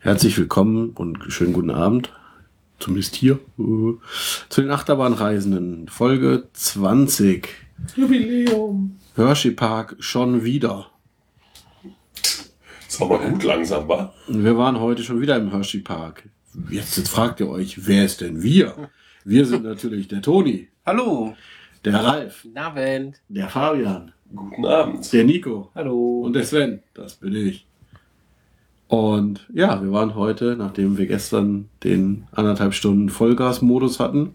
Herzlich willkommen und schönen guten Abend. Zumindest hier. äh, Zu den Achterbahnreisenden. Folge 20. Jubiläum. Hershey Park schon wieder. Ist aber gut langsam, wa? Wir waren heute schon wieder im Hershey Park. Jetzt, jetzt fragt ihr euch, wer ist denn wir? Wir sind natürlich der Toni, Hallo. der Ralf, Guten Abend. der Fabian, Guten Abend. der Nico Hallo. und der Sven. Das bin ich. Und ja, wir waren heute, nachdem wir gestern den anderthalb Stunden Vollgasmodus hatten,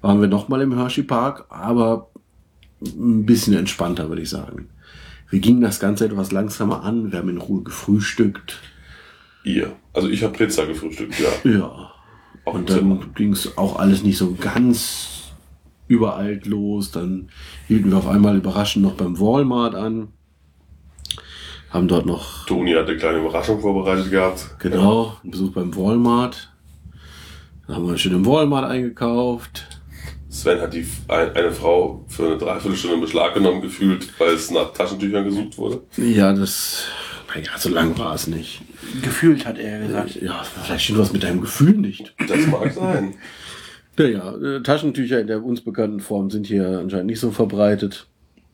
waren wir nochmal im Hershey Park, aber ein bisschen entspannter, würde ich sagen. Wir gingen das Ganze etwas langsamer an, wir haben in Ruhe gefrühstückt. Ihr. Also ich habe Pizza gefrühstückt, ja. Ja. Auf Und dann ging es auch alles nicht so ganz überall los. Dann hielten wir auf einmal überraschend noch beim Walmart an. Haben dort noch, Toni hat eine kleine Überraschung vorbereitet gehabt. genau, einen Besuch beim Walmart. Dann haben wir schön im Walmart eingekauft. Sven hat die, ein, eine Frau für eine Dreiviertelstunde in Beschlag genommen gefühlt, weil es nach Taschentüchern gesucht wurde. Ja, das, naja, so lang war es nicht. Gefühlt hat er gesagt. Ja, vielleicht stimmt was mit deinem Gefühl nicht. Das mag sein. Naja, äh, Taschentücher in der uns bekannten Form sind hier anscheinend nicht so verbreitet.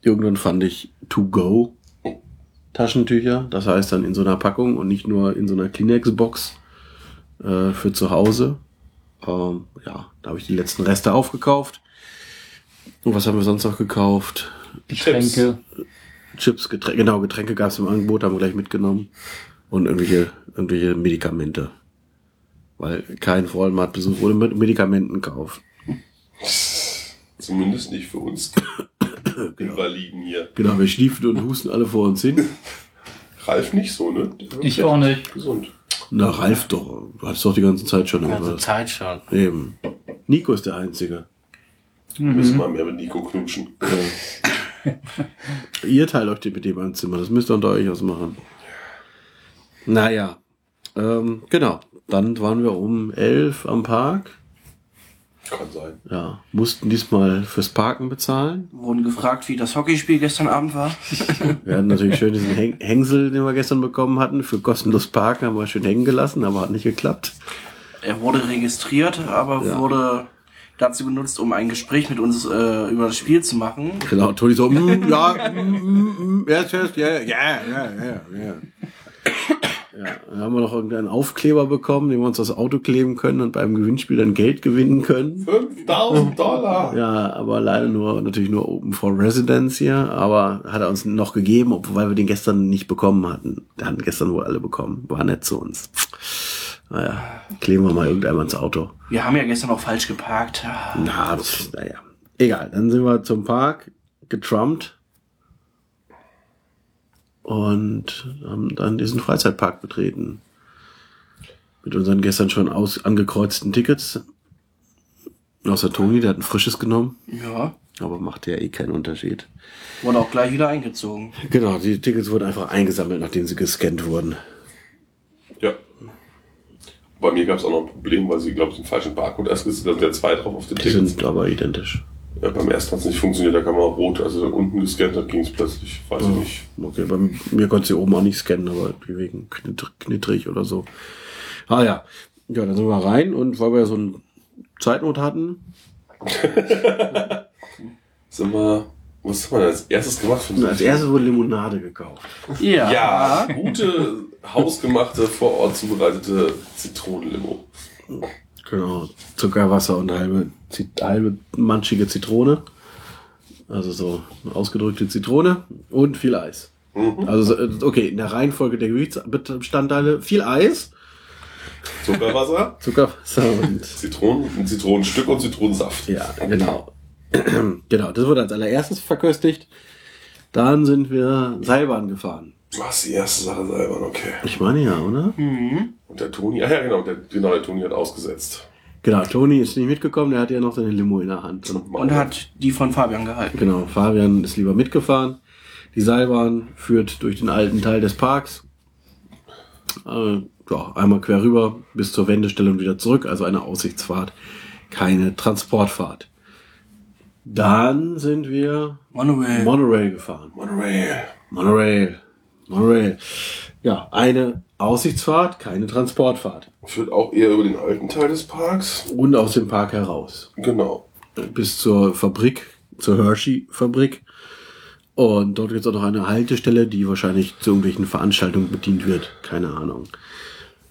Irgendwann fand ich To-Go Taschentücher, das heißt dann in so einer Packung und nicht nur in so einer Kleenex-Box äh, für zu Hause. Ähm, ja, da habe ich die letzten Reste aufgekauft. Und was haben wir sonst noch gekauft? Getränke. Chips, Getränke, genau, Getränke gab es im Angebot, haben wir gleich mitgenommen. Und irgendwelche, irgendwelche Medikamente. Weil kein Walmart-Besuch ohne Med- Medikamenten kauft. Zumindest nicht für uns Invaliden hier. Genau, wir schliefen und husten alle vor uns hin. Ralf nicht so, ne? Ich auch nicht. Gesund. Na, Ralf doch. Du hattest doch die ganze Zeit schon Also irgendwas. Zeit schon. Eben. Nico ist der Einzige. Wir müssen mal mehr mit Nico knutschen. Ihr teilt euch mit dem ein Zimmer. Das müsst ihr unter euch ausmachen. Naja. Ähm, genau. Dann waren wir um elf am Park. Kann sein. Ja. Mussten diesmal fürs Parken bezahlen. Wurden gefragt, wie das Hockeyspiel gestern Abend war. Wir hatten natürlich schön diesen Häng Hängsel, den wir gestern bekommen hatten. Für kostenlos Parken haben wir schön hängen gelassen, aber hat nicht geklappt. Er wurde registriert, aber Ja. wurde dazu benutzt, um ein Gespräch mit uns äh, über das Spiel zu machen. Genau, Toni so, mm, ja, mm, mm, mm, yes, yes, yeah, yeah, yeah, yeah, yeah. Ja, dann haben wir noch irgendeinen Aufkleber bekommen, den wir uns aufs Auto kleben können und beim Gewinnspiel dann Geld gewinnen können. 5000 Dollar! Ja, aber leider nur, natürlich nur Open for Residence hier, aber hat er uns noch gegeben, obwohl wir den gestern nicht bekommen hatten. Wir hatten gestern wohl alle bekommen. War nett zu uns. Naja, kleben wir mal irgendeinmal ins Auto. Wir haben ja gestern auch falsch geparkt. Na, das, naja. Egal, dann sind wir zum Park getrumpt und haben dann diesen Freizeitpark betreten. Mit unseren gestern schon aus, angekreuzten Tickets. Außer Toni, der hat ein frisches genommen, Ja. aber macht ja eh keinen Unterschied. Wurde auch gleich wieder eingezogen. Genau, die Tickets wurden einfach eingesammelt, nachdem sie gescannt wurden. Ja. Bei mir gab es auch noch ein Problem, weil sie, glaube ich, den falschen Barcode erst gesetzt haben. Da sind ja zwei drauf auf den Die Tickets. sind aber identisch. Ja, beim ersten hat es nicht funktioniert, da kam man rot, also unten gescannt hat, ging es plötzlich, weiß ich nicht. Okay, bei mir konnte sie oben auch nicht scannen, aber wegen knitt- knittrig oder so. Ah ja. Ja, dann sind wir rein und weil wir ja so eine Zeitnot hatten, Sind wir, was haben wir denn als erstes gemacht? Für als erstes wurde Limonade gekauft. Ja. Ja, gute, hausgemachte, vor Ort zubereitete Zitronenlimo. Genau. Zuckerwasser und halbe, halbe manchige Zitrone. Also so eine ausgedrückte Zitrone und viel Eis. Also, so, okay, in der Reihenfolge der Gewichtsbestandteile viel Eis, Zuckerwasser, Zuckerwasser und Zitronen, ein Zitronenstück und Zitronensaft. Ja, genau. genau, das wurde als allererstes verköstigt. Dann sind wir Seilbahn gefahren. Was, die erste Sache selber, okay. Ich meine ja, oder? Und der Toni, ah ja genau, der, genau, der Toni hat ausgesetzt. Genau, Toni ist nicht mitgekommen, der hat ja noch seine Limo in der Hand. Und, Und hat die von Fabian gehalten. genau, Fabian ist lieber mitgefahren. Die Seilbahn führt durch den alten Teil des Parks. Äh, ja, einmal quer rüber bis zur Wendestelle und wieder zurück. Also eine Aussichtsfahrt, keine Transportfahrt. Dann sind wir Monorail. Monorail gefahren. Monorail. Monorail. Monorail. Ja, eine Aussichtsfahrt, keine Transportfahrt. Führt auch eher über den alten Teil des Parks. Und aus dem Park heraus. Genau. Bis zur Fabrik, zur Hershey-Fabrik. Und dort gibt es auch noch eine Haltestelle, die wahrscheinlich zu irgendwelchen Veranstaltungen bedient wird. Keine Ahnung.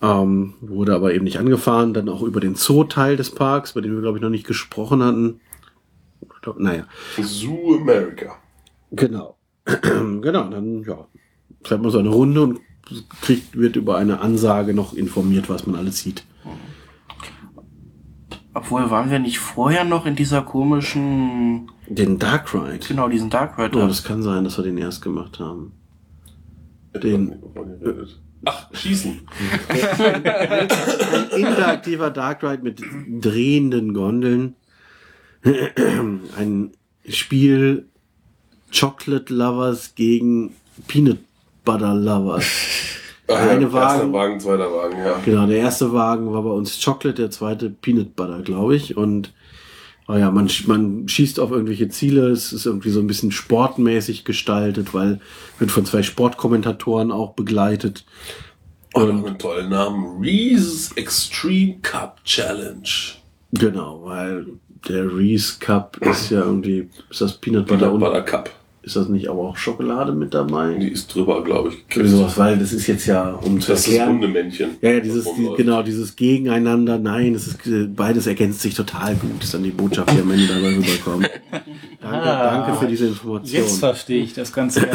Ähm, wurde aber eben nicht angefahren. Dann auch über den Zoo-Teil des Parks, bei dem wir, glaube ich, noch nicht gesprochen hatten. Naja. Zoo America. Genau. genau, dann ja, fährt man so eine Runde und kriegt, wird über eine Ansage noch informiert, was man alles sieht. Obwohl, waren wir nicht vorher noch in dieser komischen, Den Dark Ride. genau, diesen Dark Ride? Oh, das kann sein, dass wir den erst gemacht haben. Den- redet. Ach, Schießen. Ein interaktiver Dark Ride mit drehenden Gondeln. Ein Spiel Chocolate Lovers gegen Peanut Butter Lovers. Eine ja, erster Wagen- Wagen, zweiter Wagen, ja. Genau, der erste Wagen war bei uns Chocolate, der zweite Peanut Butter, glaube ich. Und oh ja, man, man schießt auf irgendwelche Ziele. Es ist irgendwie so ein bisschen sportmäßig gestaltet, weil wird von zwei Sportkommentatoren auch begleitet. Und noch einen tollen Namen. Reese's Extreme Cup Challenge. Genau, weil der Reese Cup ist ja irgendwie, ist das Peanut Butter Peanut und Butter Cup. Ist das nicht aber auch Schokolade mit dabei? Die ist drüber, glaube ich. Irgendwie sowas, weil das ist jetzt ja, um zu Das ist erklären. Hundemännchen. Ja, ja, dieses, was die, genau, dieses Gegeneinander, nein, das ist, äh, beides ergänzt sich total gut, ist dann die Botschaft, die am Ende dabei rüberkommt. Danke, Ah. danke für diese Information. Jetzt verstehe ich das Ganze.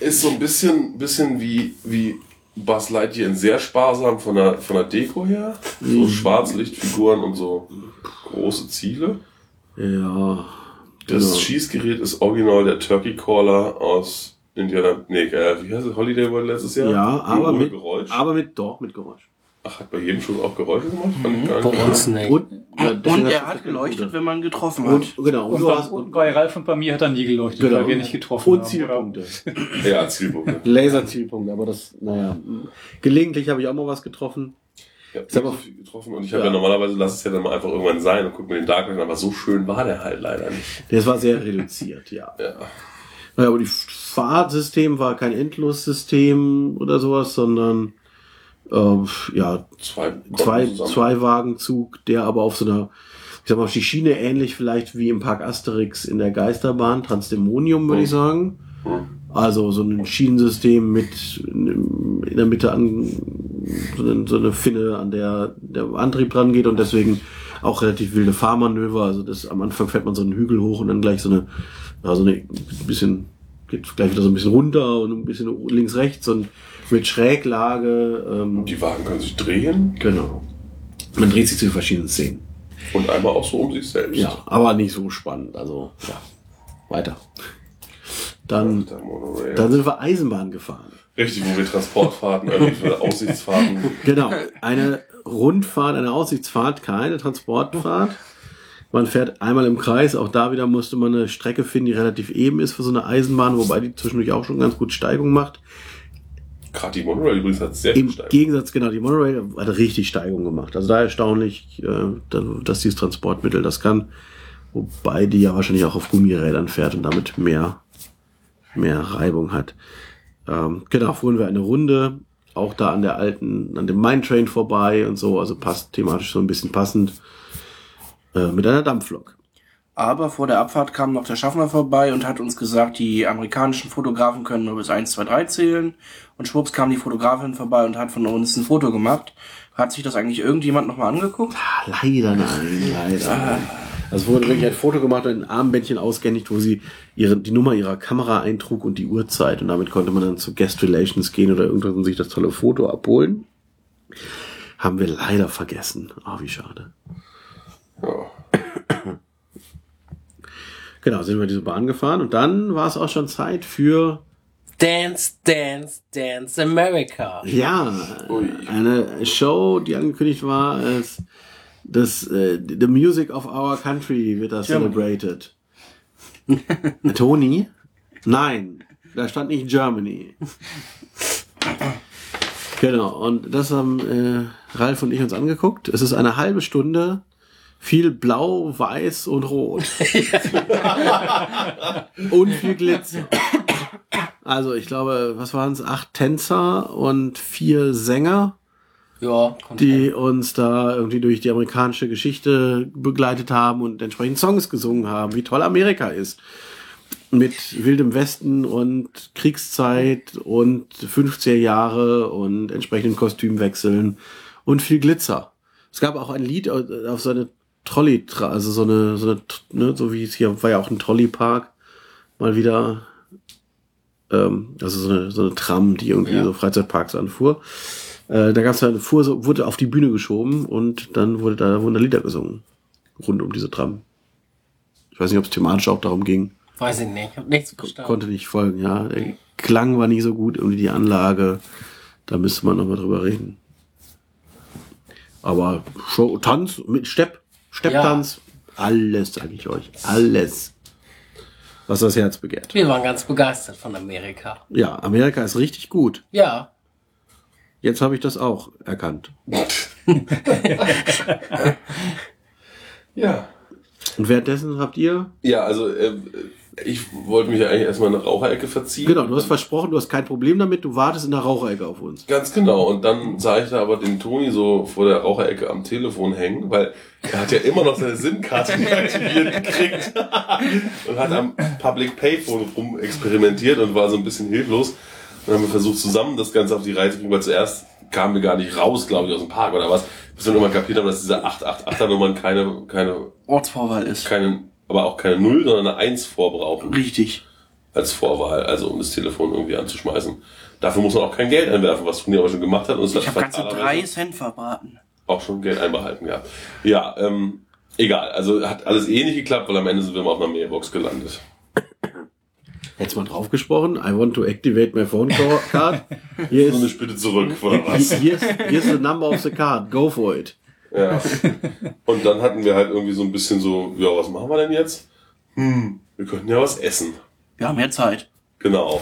Ist so ein bisschen, bisschen wie, wie Buzz Lightyear in sehr sparsam von der, von der Deko her. So Schwarzlichtfiguren und so große Ziele. Ja, Das genau. Schießgerät ist original der Turkey Caller aus Indiana. Nee, äh, wie heißt es? Holiday World letztes Jahr? Ja, aber mit, Geräusch. aber mit, doch, mit Geräusch. Ach, hat bei jedem Schuss auch Geräusche gemacht? Fand ich gar Bei uns nicht. Und, ja, Und er hat geleuchtet, Gute. wenn man getroffen hat. Und, genau, und, Und du bei, hast, und bei Ralf und bei mir hat er nie geleuchtet, genau, weil wir nicht getroffen und haben. Zielpunkte. Ja, Zielpunkte. Laserzielpunkte, aber das, naja, gelegentlich habe ich auch mal was getroffen. Ja, Ist aber- so viel getroffen und ich habe Ja. ja. normalerweise lasse es ja dann mal einfach irgendwann sein und guck mir den Dark an, aber so schön war der halt leider nicht. Das war sehr reduziert, ja. Ja. Naja, aber die Fahrtsystem war kein Endlossystem oder sowas, sondern ähm, ja, Zwei, zwei, zusammen. zwei Wagenzug, der aber auf so einer, ich sag mal, auf die Schiene ähnlich vielleicht wie im Park Asterix in der Geisterbahn, Transdemonium, würde ich sagen. Also so ein Schienensystem mit in der Mitte an so eine, so eine Finne, an der der Antrieb dran geht und deswegen auch relativ wilde Fahrmanöver. Also das am Anfang fährt man so einen Hügel hoch und dann gleich so eine, ja, so eine bisschen, geht gleich wieder so ein bisschen runter und ein bisschen links, rechts und mit Schräglage. Ähm, Die Wagen können sich drehen Genau. Man dreht sich zu verschiedenen Szenen. und einmal auch so um sich selbst. Ja, aber nicht so spannend. Also, ja. Weiter. Dann, dann sind wir Eisenbahn gefahren. Richtig, wo wir Transportfahrten, irgendwelche Aussichtsfahrten. Genau. Eine Rundfahrt, eine Aussichtsfahrt, keine Transportfahrt. Man fährt einmal im Kreis. Auch da wieder musste man eine Strecke finden, die relativ eben ist für so eine Eisenbahn, wobei die zwischendurch auch schon ganz gut Steigung macht. Gerade die Monorail übrigens hat sehr viel Im Steigung. Gegensatz, genau, die Monorail hat richtig Steigung gemacht. Also da erstaunlich, äh, dass dieses Transportmittel das kann. Wobei die ja wahrscheinlich auch auf Gummirädern fährt und damit mehr, mehr Reibung hat. Ähm, genau, fuhren wir eine Runde, auch da an der alten, an dem Mine Train vorbei und so, also passt thematisch so ein bisschen passend, äh, mit einer Dampflok. Aber vor der Abfahrt kam noch der Schaffner vorbei und hat uns gesagt, die amerikanischen Fotografen können nur bis 1, 2, 3 zählen. Und schwupps kam die Fotografin vorbei und hat von uns ein Foto gemacht. Hat sich das eigentlich irgendjemand nochmal angeguckt? Ah, leider nein, leider nein. Also wurde wirklich ein Foto gemacht und ein Armbändchen ausgehändigt, wo sie ihre, die Nummer ihrer Kamera eintrug und die Uhrzeit. Und damit konnte man dann zu Guest Relations gehen oder irgendwas und sich das tolle Foto abholen. Haben wir leider vergessen. Ah, wie schade. Ja. Genau, sind wir diese Bahn gefahren und dann war es auch schon Zeit für, Dance, Dance, Dance America. ja, eine Show, die angekündigt war als das, äh, The Music of Our Country wird da celebrated. Tony? Nein, da stand nicht Germany. Genau, und das haben äh, Ralf und ich uns angeguckt. Es ist eine halbe Stunde, viel Blau, Weiß und Rot. und viel Glitzer. Also ich glaube, was waren es? Acht Tänzer und vier Sänger, Ja, die uns da irgendwie durch die amerikanische Geschichte begleitet haben und entsprechend Songs gesungen haben, wie toll Amerika ist. Mit Wildem Westen und Kriegszeit und 50er Jahre und entsprechenden Kostümwechseln und viel Glitzer. Es gab auch ein Lied auf so eine Trolley, also so eine, so eine, ne, so wie es hier war ja auch ein Trolleypark, mal wieder, ähm, also so eine, so eine Tram, die irgendwie Ja. so Freizeitparks anfuhr. Äh, da gab es eine fuhr so, wurde auf die Bühne geschoben und dann wurde da wurden da Lieder gesungen rund um diese Tram. Ich weiß nicht, ob es thematisch auch darum ging. Weiß ich nicht, ich hab nichts verstanden. Konnte nicht folgen, ja. Der Klang war nicht so gut, irgendwie die Anlage. Da müsste man nochmal drüber reden. Aber Show, Tanz mit Stepp, Stepptanz, alles sage ich euch. Alles. Was das Herz begehrt. Wir waren ganz begeistert von Amerika. Ja, Amerika ist richtig gut. Ja, Jetzt habe ich das auch erkannt. Ja. Und währenddessen habt ihr. Ja, also äh, ich wollte mich ja eigentlich erstmal in eine Raucherecke verziehen. Genau, du hast versprochen, du hast kein Problem damit, du wartest in der Raucherecke auf uns. Ganz genau. Und dann sah ich da aber den Toni so vor der Raucherecke am Telefon hängen, weil er hat ja immer noch seine SIM-Karte nicht aktiviert gekriegt und hat am Public Payphone rum experimentiert und war so ein bisschen hilflos. Dann haben wir versucht, zusammen das Ganze auf die Reihe zu kriegen, weil zuerst kamen wir gar nicht raus, glaube ich, aus dem Park oder was. Bis wir irgendwann kapiert haben, dass diese 888er-Nummern keine, keine, Ortsvorwahl ist. keine, aber auch keine Null, sondern eine Eins vorbrauchen Richtig. als Vorwahl, also um das Telefon irgendwie anzuschmeißen. Dafür muss man auch kein Geld einwerfen, was Toni aber schon gemacht hat. Und es Ich habe ganze drei Cent verbraten. Auch schon Geld einbehalten gehabt. Ja, ähm, egal. Also hat alles eh nicht geklappt, weil am Ende sind wir mal auf einer Mailbox gelandet. Hättest mal drauf gesprochen. I want to activate my phone card. Hier ist, Spitze zurück, oder was? hier ist, hier ist the number of the card. Go for it. Ja. Und dann hatten wir halt irgendwie so ein bisschen so, ja, was machen wir denn jetzt? Hm, wir könnten ja was essen. Wir haben mehr Zeit. Genau.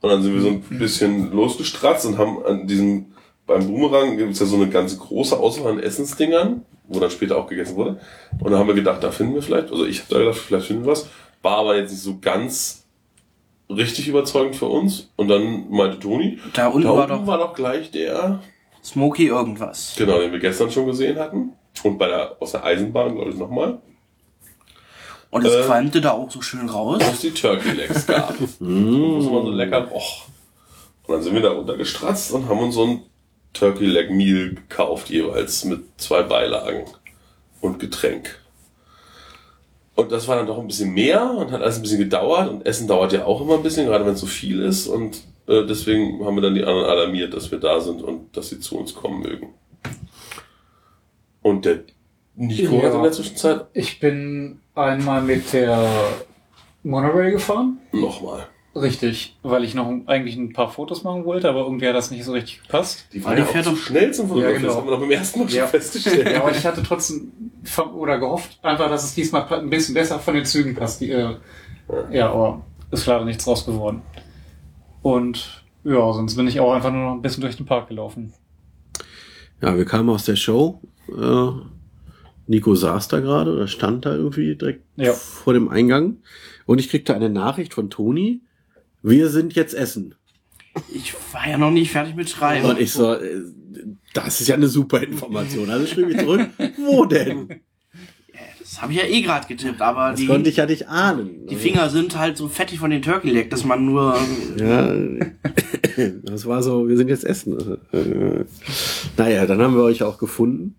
Und dann sind wir so ein bisschen losgestratzt und haben an diesem, beim Boomerang gibt es ja so eine ganz große Auswahl an Essensdingern, wo dann später auch gegessen wurde. Und da haben wir gedacht, da finden wir vielleicht, also ich habe da gedacht, vielleicht finden wir was. War aber jetzt nicht so ganz richtig überzeugend für uns. Und dann meinte Toni, Da unten da war unten doch- war doch gleich der, Smoky irgendwas. genau, den wir gestern schon gesehen hatten. Und bei der, aus der Eisenbahn, glaube ich, nochmal, Und es Äh. qualmte da auch so schön raus. es die Turkey Legs gab. Wo es immer so lecker roch. Und dann sind wir da runtergestratzt und haben uns so ein Turkey Leg Meal gekauft, jeweils mit zwei Beilagen und Getränk. Und das war dann doch ein bisschen mehr und hat alles ein bisschen gedauert. Und Essen dauert ja auch immer ein bisschen, gerade wenn es so viel ist. Und äh, deswegen haben wir dann die anderen alarmiert, dass wir da sind und dass sie zu uns kommen mögen. Und der Nico Ja. hat in der Zwischenzeit Ich bin einmal mit der Monorail gefahren. nochmal. Richtig, weil ich noch eigentlich ein paar Fotos machen wollte, aber irgendwie hat das nicht so richtig gepasst. Die waren ja auch fährt zu doch- schnell zum Fotografieren. Ja, genau. Das haben wir doch beim ersten Mal schon Ja. festgestellt. Ja, aber ich hatte trotzdem oder gehofft, einfach, dass es diesmal ein bisschen besser von den Zügen passt. Die, äh, ja, aber ist leider nichts draus geworden. Und ja, sonst bin ich auch einfach nur noch ein bisschen durch den Park gelaufen. Ja, wir kamen aus der Show. Äh, Nico saß da gerade oder stand da irgendwie direkt Ja. vor dem Eingang. Und ich kriegte eine Nachricht von Toni. Wir sind jetzt essen. Ich war ja noch nicht fertig mit Schreiben. Und ich so, äh, das ist ja eine super Information. Also schrieb ich zurück, wo denn? Das habe ich ja eh gerade getippt, aber Das die, konnte ich ja nicht ahnen. die Finger sind halt so fettig von den Turkey Leg, dass man nur. Ja, das war so, wir sind jetzt essen. Naja, dann haben wir euch auch gefunden.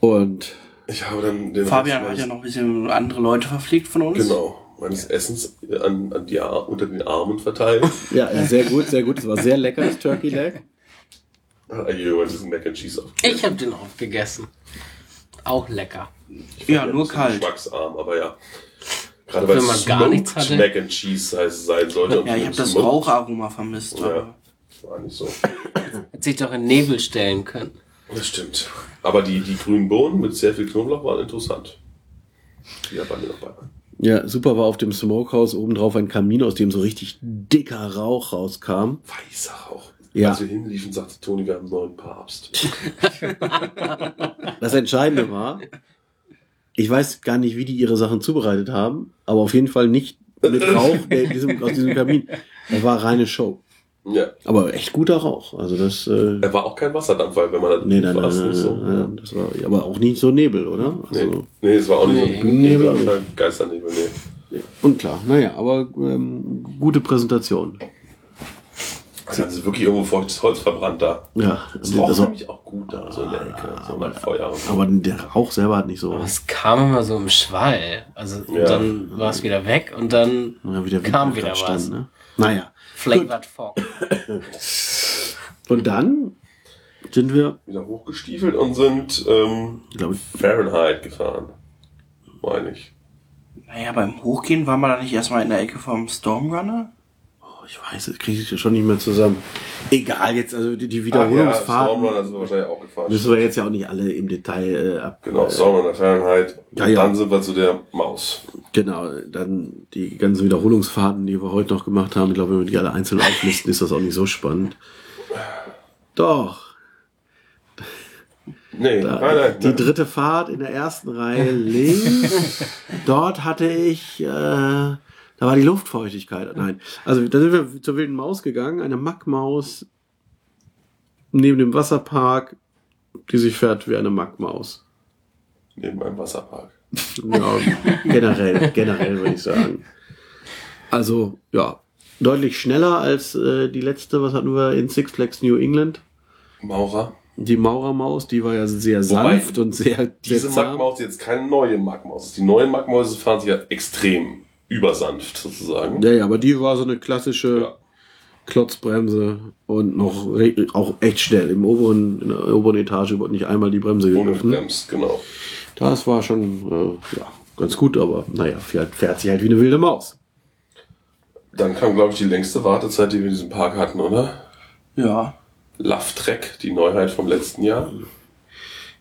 Und Ich habe dann den Fabian hat ja noch ein bisschen andere Leute verpflegt von uns. Genau, meines Essens an, an die Ar unter den Armen verteilt. ja, sehr gut, sehr gut. Es war sehr lecker, das Turkey Leg. Ah, das ist ein Mac and Cheese auf. ich habe den aufgegessen. Auch lecker. Ja, nur kalt. Geschmacksarm, aber ja. Gerade weil man gar nichts hatte. Mac and Cheese heißt, sein sollte. Ja, ich habe das. Raucharoma vermisst. Ja, war nicht so. Hätte sich doch in Nebel stellen können. Das stimmt. Aber die, die grünen Bohnen mit sehr viel Knoblauch waren interessant. Die waren hier noch bei. Ja, super war auf dem Smokehouse obendrauf ein Kamin, aus dem so richtig dicker Rauch rauskam. Weißer Rauch. Ja. Als wir hinliefen, sagte Toni, wir haben einen neuen Papst. Das Entscheidende war, ich weiß gar nicht, wie die ihre Sachen zubereitet haben, aber auf jeden Fall nicht mit Rauch der, diesem, aus diesem Kamin. Das war reine Show. Ja. Aber echt guter Rauch. Also das, äh, Er war auch kein Wasserdampf, weil wenn man das nee, nein, nein, nein, nicht so. nein, nein, das war, aber auch nicht so Nebel, oder? Nee, Also, nee, es war auch nicht Nee. so ein Nebel. Nebel. Geisternebel, nee. unklar. Naja, aber ähm, gute Präsentation. Also haben sie wirklich irgendwo feuchtes Holz verbrannt da. Ja, Das roch also, nämlich auch gut da, so in der Ecke, so beim Feuer. und so. aber der Rauch selber hat nicht so Aber es kam immer so im Schwall. Also Ja. dann war es wieder weg und dann ja, wie der kam wieder was. Ne? Naja, Flavored Fog. und dann sind wir, Wieder hochgestiefelt und sind ähm, glaube ich, Fahrenheit gefahren. Meine ich. Naja, beim Hochgehen war man da nicht erstmal in der Ecke vom Stormrunner? Oh, ich weiß, das kriege ich schon nicht mehr zusammen. Egal, jetzt, also die, die Ach ja, Wiederholungsfahrten Stormrunner sind wahrscheinlich auch gefahren. müssen wir jetzt ja auch nicht alle im Detail äh, ab. Genau, Stormrunner Fahrenheit. Ja, ja. dann sind wir zu der Maus. Genau, dann die ganzen Wiederholungsfahrten, die wir heute noch gemacht haben. Ich glaube, wenn wir die alle einzeln auflisten, ist das auch nicht so spannend. Doch, Nee, da, nein, nein. die nein. dritte Fahrt in der ersten Reihe links. Dort hatte ich, äh, da war die Luftfeuchtigkeit. Nein, also da sind wir zur wilden Maus gegangen, eine Mackmaus neben dem Wasserpark, die sich fährt wie eine Mackmaus. Neben einem Wasserpark. Ja, generell, generell würde ich sagen. Also, ja, deutlich schneller als äh, die letzte, was hatten wir in Six Flags New England? Maurer. Die Maurermaus, die war ja sehr Wobei, sanft und sehr, Diese. Mackmaus ist jetzt keine neue Mackmaus. Die neuen Mackmäuse fahren sich ja extrem übersanft sozusagen. Ja, ja, aber die war so eine klassische Ja. Klotzbremse und noch auch echt schnell. Im oberen, in der oberen Etage wurde nicht einmal die Bremse gegriffen. Ungebremst, genau. Das war schon, äh, ja, ganz gut, aber naja, fährt, fährt sich halt wie eine wilde Maus. Dann kam, glaube ich, die längste Wartezeit, die wir in diesem Park hatten, oder? Ja. Love Trek, die Neuheit vom letzten Jahr.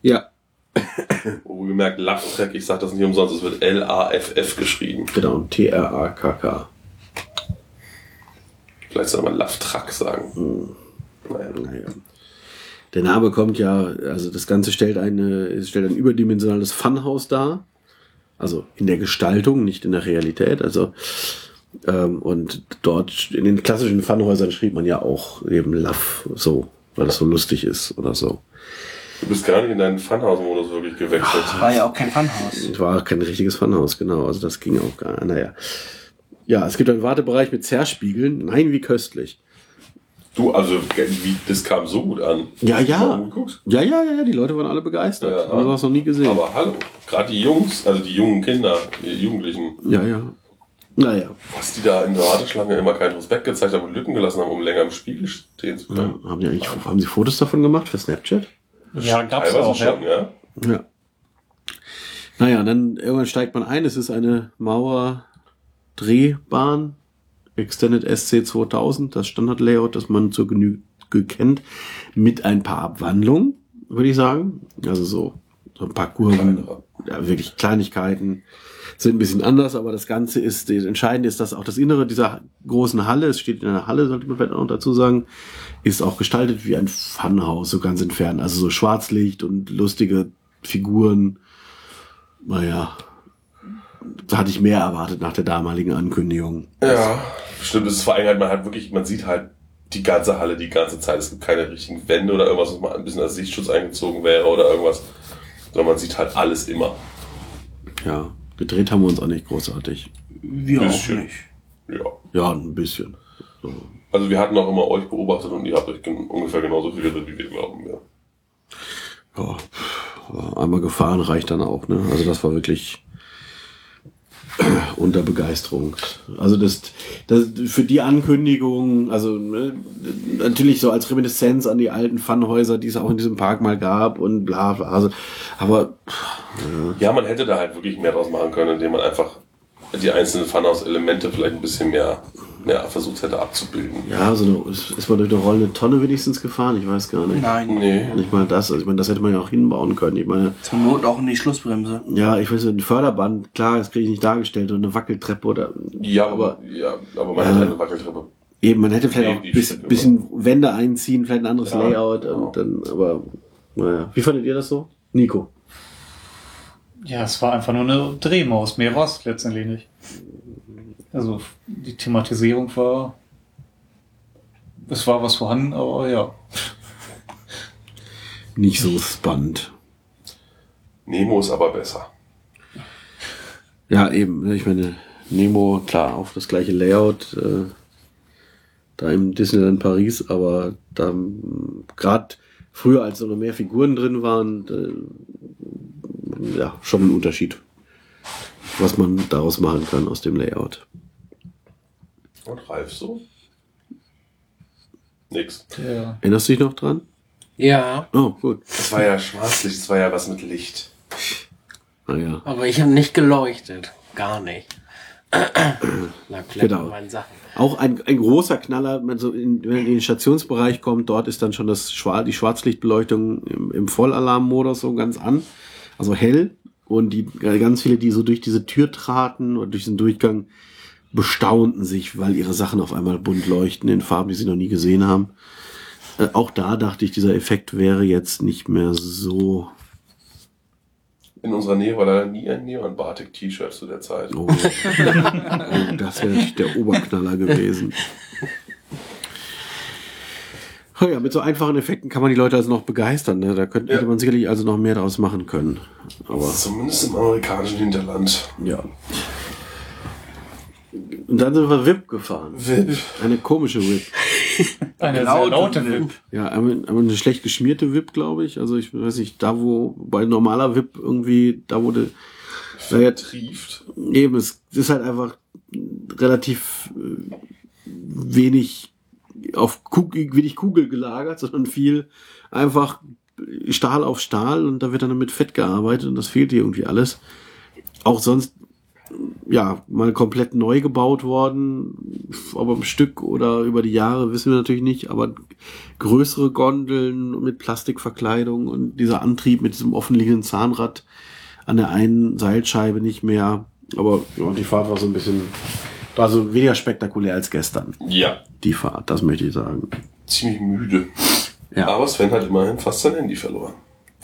Ja, Wo gemerkt, Love Trek, ich sage das nicht umsonst, es wird L-A-F-F geschrieben. genau, T-R-A-K-K. Vielleicht soll man Love Truck sagen. Hm. Naja. Naja. Der Name kommt ja, also das Ganze stellt eine, es stellt ein überdimensionales Funhaus dar. Also in der Gestaltung, nicht in der Realität. Also ähm, und dort in den klassischen Funhäusern schrieb man ja auch eben Love so, weil es so lustig ist oder so. Du bist gar nicht in deinen Funhouse-Modus wirklich gewechselt. War ja auch kein Funhaus. Es war kein richtiges Funhaus, genau. Also das ging auch gar Naja. Ja, es gibt einen Wartebereich mit Zerspiegeln. Nein, wie köstlich. Du, also, wie, das kam so gut an. Ja, ja. Ja, ja, ja, die Leute waren alle begeistert. Ja. Haben das noch nie gesehen. Aber hallo, gerade die Jungs, also die jungen Kinder, die Jugendlichen, ja, ja. Naja, was die da in der Warteschlange immer keinen Respekt gezeigt haben und Lücken gelassen haben, um länger im Spiegel stehen zu ja. können. Haben, die eigentlich, haben sie Fotos davon gemacht für Snapchat? Ja, gab's auch, ja. schon, ja. Ja. Naja, und dann irgendwann steigt man ein. Es ist eine Mauer-Drehbahn. Extended SC 2000, das Standard-Layout, das man zur Genüge kennt, mit ein paar Abwandlungen, würde ich sagen. Also so, so ein paar Kurven, Kleinere. ja, wirklich Kleinigkeiten, sind ein bisschen anders, aber das Ganze ist, das Entscheidende ist, dass auch das Innere dieser großen Halle, es steht in einer Halle, sollte man vielleicht auch noch dazu sagen, ist auch gestaltet wie ein Funhaus, so ganz entfernt. Also so Schwarzlicht und lustige Figuren. Naja, da hatte ich mehr erwartet nach der damaligen Ankündigung. Ja, stimmt. Es ist vor allem halt, man hat wirklich, man sieht halt die ganze Halle die ganze Zeit. Es gibt keine richtigen Wände oder irgendwas, was mal ein bisschen als Sichtschutz eingezogen wäre oder irgendwas. Sondern man sieht halt alles immer. Ja, gedreht haben wir uns auch nicht großartig. Wir auch Bisschen. nicht. Ja. Ja, ein bisschen. So. Also wir hatten auch immer euch beobachtet und ihr habt euch gen ungefähr genauso viel gedreht, wie wir glauben. Ja. Ja, pff, einmal gefahren reicht dann auch. Ne? Also das war wirklich unter Begeisterung. Also das, das für die Ankündigung, also ne, natürlich so als Reminiszenz an die alten Funhäuser, die es auch in diesem Park mal gab und bla bla. Also, aber ja, man hätte da halt wirklich mehr draus machen können, indem man einfach die einzelnen Funhouse-Elemente vielleicht ein bisschen mehr, mehr versucht hätte abzubilden. ja, so eine, ist, man durch eine rollende Tonne wenigstens gefahren? Ich weiß gar nicht. Nein. Nee. Nicht mal das. Also ich meine, das hätte man ja auch hinbauen können. Ich meine, Zur Not auch in die Schlussbremse. ja, ich weiß nicht, ein Förderband, klar, das kriege ich nicht dargestellt oder eine Wackeltreppe oder Ja, aber, ja, aber man hat halt eine Wackeltreppe. Eben, man hätte vielleicht Nee, auch ein bis, Stücke bisschen Wände einziehen, vielleicht ein anderes Ja, Layout genau. und dann, aber naja. Wie fandet ihr das so? Nico. Ja, es war einfach nur eine Drehmaus, mehr war es letztendlich nicht. Also die Thematisierung war, es war was vorhanden, aber ja. Nicht so spannend. Nemo ist aber besser. Ja, eben. Ich meine, Nemo, klar, auf das gleiche Layout, äh, da im Disneyland Paris, aber da gerade früher, als noch mehr Figuren drin waren, äh, ja, schon ein Unterschied, was man daraus machen kann aus dem Layout. Und Ralf so? Nix. Der, Erinnerst du dich noch dran? Ja, Oh, gut. Das war ja Schwarzlicht, das war ja was mit Licht. Naja. aber ich habe nicht geleuchtet. Gar nicht. Lag Genau. meinen Sachen. Auch ein, ein großer Knaller, wenn, so in, wenn man in den Stationsbereich kommt, dort ist dann schon das Schwar die Schwarzlichtbeleuchtung im, im Vollalarmmodus so ganz an, also hell. Und die ganz viele, die so durch diese Tür traten oder durch den Durchgang, bestaunten sich, weil ihre Sachen auf einmal bunt leuchten in Farben, die sie noch nie gesehen haben. Äh, auch da dachte ich, dieser Effekt wäre jetzt nicht mehr so. In unserer Nähe war leider nie ein Neon Batik T-Shirt zu der Zeit. Oh, oh das wäre der Oberknaller gewesen. Oh ja, mit so einfachen Effekten kann man die Leute also noch begeistern. Ne? Da könnte Ja. hätte man sicherlich also noch mehr daraus machen können. Aber Zumindest im amerikanischen Hinterland. ja. Und dann sind wir VIP gefahren. VIP. Eine komische VIP. eine Laute sehr laute Wip. Ja, einmal, einmal eine schlecht geschmierte VIP, glaube ich. Also ich weiß nicht, da wo bei normaler VIP irgendwie, da wurde da jetzt Vertrieft. Eben, es ist halt einfach relativ äh, wenig auf Kugel, wenig Kugel gelagert, sondern viel einfach Stahl auf Stahl und da wird dann mit Fett gearbeitet und das fehlt hier irgendwie alles. Auch sonst, ja, mal komplett neu gebaut worden, ob am Stück oder über die Jahre, wissen wir natürlich nicht, aber größere Gondeln mit Plastikverkleidung und dieser Antrieb mit diesem offenliegenden Zahnrad an der einen Seilscheibe nicht mehr. Aber ja, die Fahrt war so ein bisschen, war so weniger spektakulär als gestern. Ja, Die Fahrt, das möchte ich sagen. ziemlich müde. Ja, Aber Sven hat immerhin fast sein Handy verloren.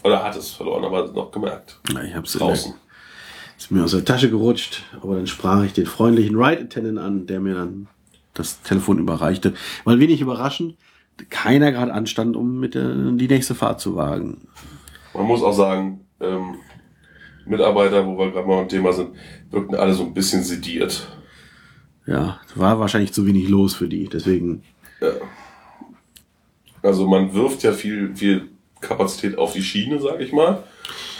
Oder hat es verloren, aber noch gemerkt. Ja, ich hab's Draußen. Ist mir aus der Tasche gerutscht, aber dann sprach ich den freundlichen Ride Attendant an, der mir dann das Telefon überreichte. Weil wenig überraschend, keiner gerade anstand, um mit der, die nächste Fahrt zu wagen. Man muss auch sagen, ähm, Mitarbeiter, wo wir gerade mal beim Thema sind, wirkten alle so ein bisschen sediert. Ja, war wahrscheinlich zu wenig los für die, deswegen. Ja. Also man wirft ja viel, viel Kapazität auf die Schiene, sag ich mal,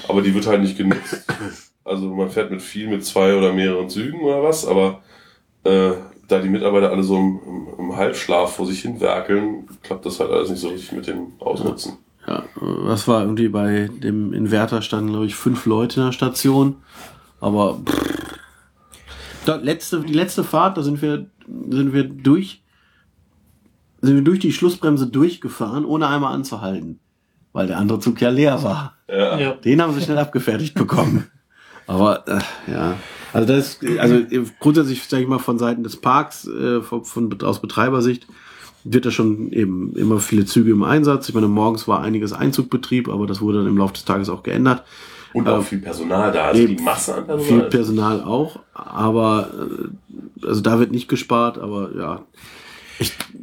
aber die wird halt nicht genutzt. Also man fährt mit viel, mit zwei oder mehreren Zügen oder was, aber äh, da die Mitarbeiter alle so im, im, im Halbschlaf vor sich hin werkeln, klappt das halt alles nicht so richtig mit dem Ausnutzen. Ja, was war irgendwie bei dem Inverter standen, glaube ich, fünf Leute in der Station. Aber pff, da, letzte, die letzte Fahrt, da sind wir, sind wir durch, sind wir durch die Schlussbremse durchgefahren, ohne einmal anzuhalten. Weil der andere Zug ja leer war. Ja. Ja. Den haben sie schnell abgefertigt bekommen. Aber äh, ja, also das ist, also äh, grundsätzlich sage ich mal von Seiten des Parks, äh, von, von aus Betreibersicht wird da schon eben immer viele Züge im Einsatz. Ich meine, morgens war einiges Einzugbetrieb, aber das wurde dann im Laufe des Tages auch geändert. Und auch viel Personal da, also eben die Masse an Viel Personal. Personal auch, aber äh, also da wird nicht gespart, aber ja,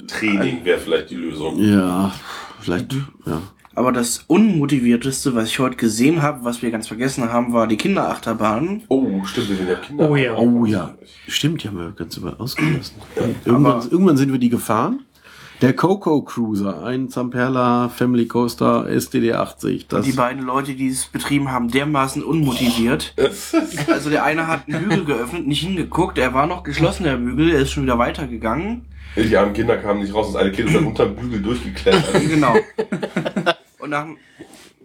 Training wäre vielleicht die Lösung. ja, vielleicht, ja. Aber das Unmotivierteste, was ich heute gesehen habe, was wir ganz vergessen haben, war die Kinderachterbahn. Oh, stimmt, wir sind ja Kinder. Oh ja. Oh ja, stimmt, die haben wir ganz über ausgelassen. irgendwann, irgendwann sind wir die gefahren. Der Coco Cruiser, ein Zamperla Family Coaster STD 80. Das, Die beiden Leute, die es betrieben haben, dermaßen unmotiviert. Also der eine hat einen Bügel geöffnet, nicht hingeguckt, er war noch geschlossen, der Bügel, er ist schon wieder weitergegangen. Die armen Kinder kamen nicht raus, das eine Kind ist dann unterm Bügel durchgeklettert. Genau. Und nach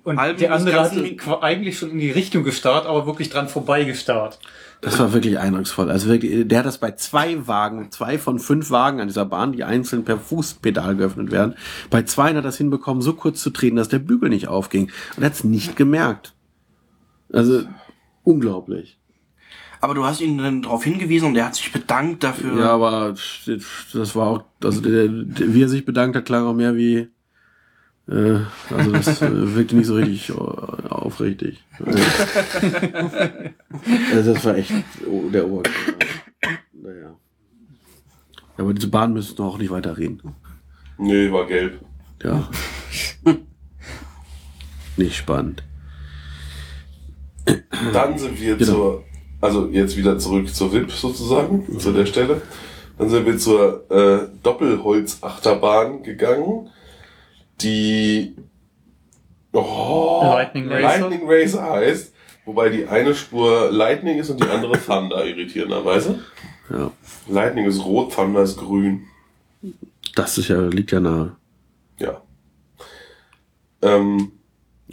Und Halben der andere qua- eigentlich schon in die Richtung gestarrt, aber wirklich dran vorbei gestarrt. das war wirklich eindrucksvoll. Also wirklich, der hat das bei zwei Wagen, zwei von fünf Wagen an dieser Bahn, die einzeln per Fußpedal geöffnet werden. Bei zwei hat er das hinbekommen, so kurz zu treten, dass der Bügel nicht aufging. Und er hat es nicht gemerkt. Also, unglaublich. Aber du hast ihn dann darauf hingewiesen und er hat sich bedankt dafür. Ja, aber das war auch, also der, der, wie er sich bedankt hat, klang auch mehr wie, äh, also das äh, wirkte nicht so richtig äh, aufrichtig. also das war echt oh, der Oberknaller. Naja. Aber diese Bahn müssen wir auch nicht weiter reden. Nee, war gelb. Ja. nicht spannend. Dann sind wir Genau. zur, also jetzt wieder zurück zur VIP sozusagen, zu der Stelle. Dann sind wir zur äh, Doppelholz-Achterbahn gegangen, die oh, Lightning Racer. Lightning Racer heißt, wobei die eine Spur Lightning ist und die andere Thunder, irritierenderweise. Ja. Lightning ist rot, Thunder ist grün. Das ist ja, liegt ja nahe. Ja. Ähm,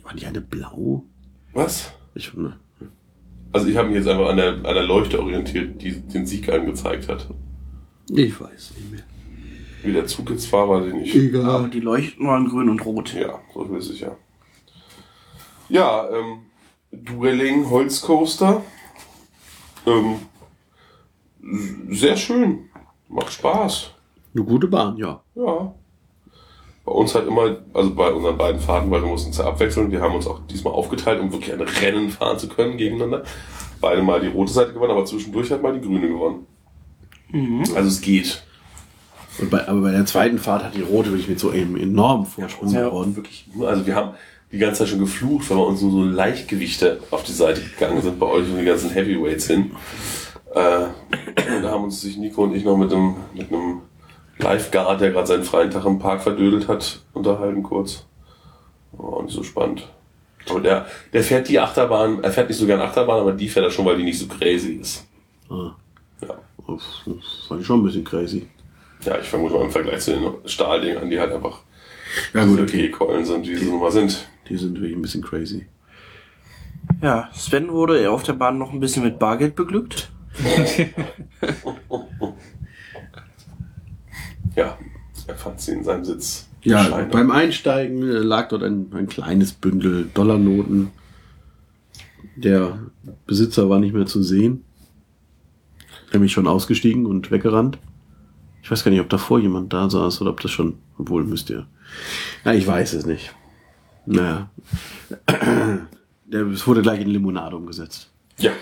War die eine blau? was? Ich, ne. Also ich habe mich jetzt einfach an der, an der Leuchte orientiert, die den Sieg angezeigt hat. ich weiß nicht mehr. Wie der Zug jetzt war, weiß ich nicht. Aber Egal. die leuchten waren grün und rot. Ja, so viel sicher. Ja, ähm, Dueling Holzcoaster. Ähm, sehr schön. Macht Spaß. Eine gute Bahn, ja. Ja. Bei uns halt immer, also bei unseren beiden Fahrten, weil wir mussten uns ja abwechseln. Wir haben uns auch diesmal aufgeteilt, um wirklich ein Rennen fahren zu können gegeneinander. Beide mal die rote Seite gewonnen, aber zwischendurch hat mal die grüne gewonnen. Also es geht. Und bei, aber bei der zweiten Fahrt hat die rote wirklich mit so einem enormen Vorsprung Ja, gewonnen. wirklich nur, also wir haben die ganze Zeit schon geflucht, weil wir uns nur so Leichtgewichte auf die Seite gegangen sind, bei euch und die ganzen Heavyweights hin. Äh, und da haben uns sich Nico und ich noch mit einem, mit einem Lifeguard, der gerade seinen freien Tag im Park verdödelt hat, unterhalten kurz. Oh, nicht so spannend. Aber der, der fährt die Achterbahn, er fährt nicht so gern Achterbahn, aber die fährt er schon, weil die nicht so crazy ist. Ah, Ja. das fand ich schon ein bisschen crazy. Ja, ich vermute mal im Vergleich zu den Stahldingern, die halt einfach Ja gut, okay. Keulen sind, wie sie nun mal sind. Die sind wirklich ein bisschen crazy. Ja, Sven wurde auf der Bahn noch ein bisschen mit Bargeld beglückt. Ja, er fand sie in seinem Sitz. Ja, Scheine. beim Einsteigen äh, lag dort ein, ein kleines Bündel Dollarnoten. Der Besitzer war nicht mehr zu sehen. Nämlich schon ausgestiegen und weggerannt. Ich weiß gar nicht, ob davor jemand da saß oder ob das schon, obwohl müsst ihr. Ja, ich weiß es nicht. Naja. Es wurde gleich in Limonade umgesetzt. Ja,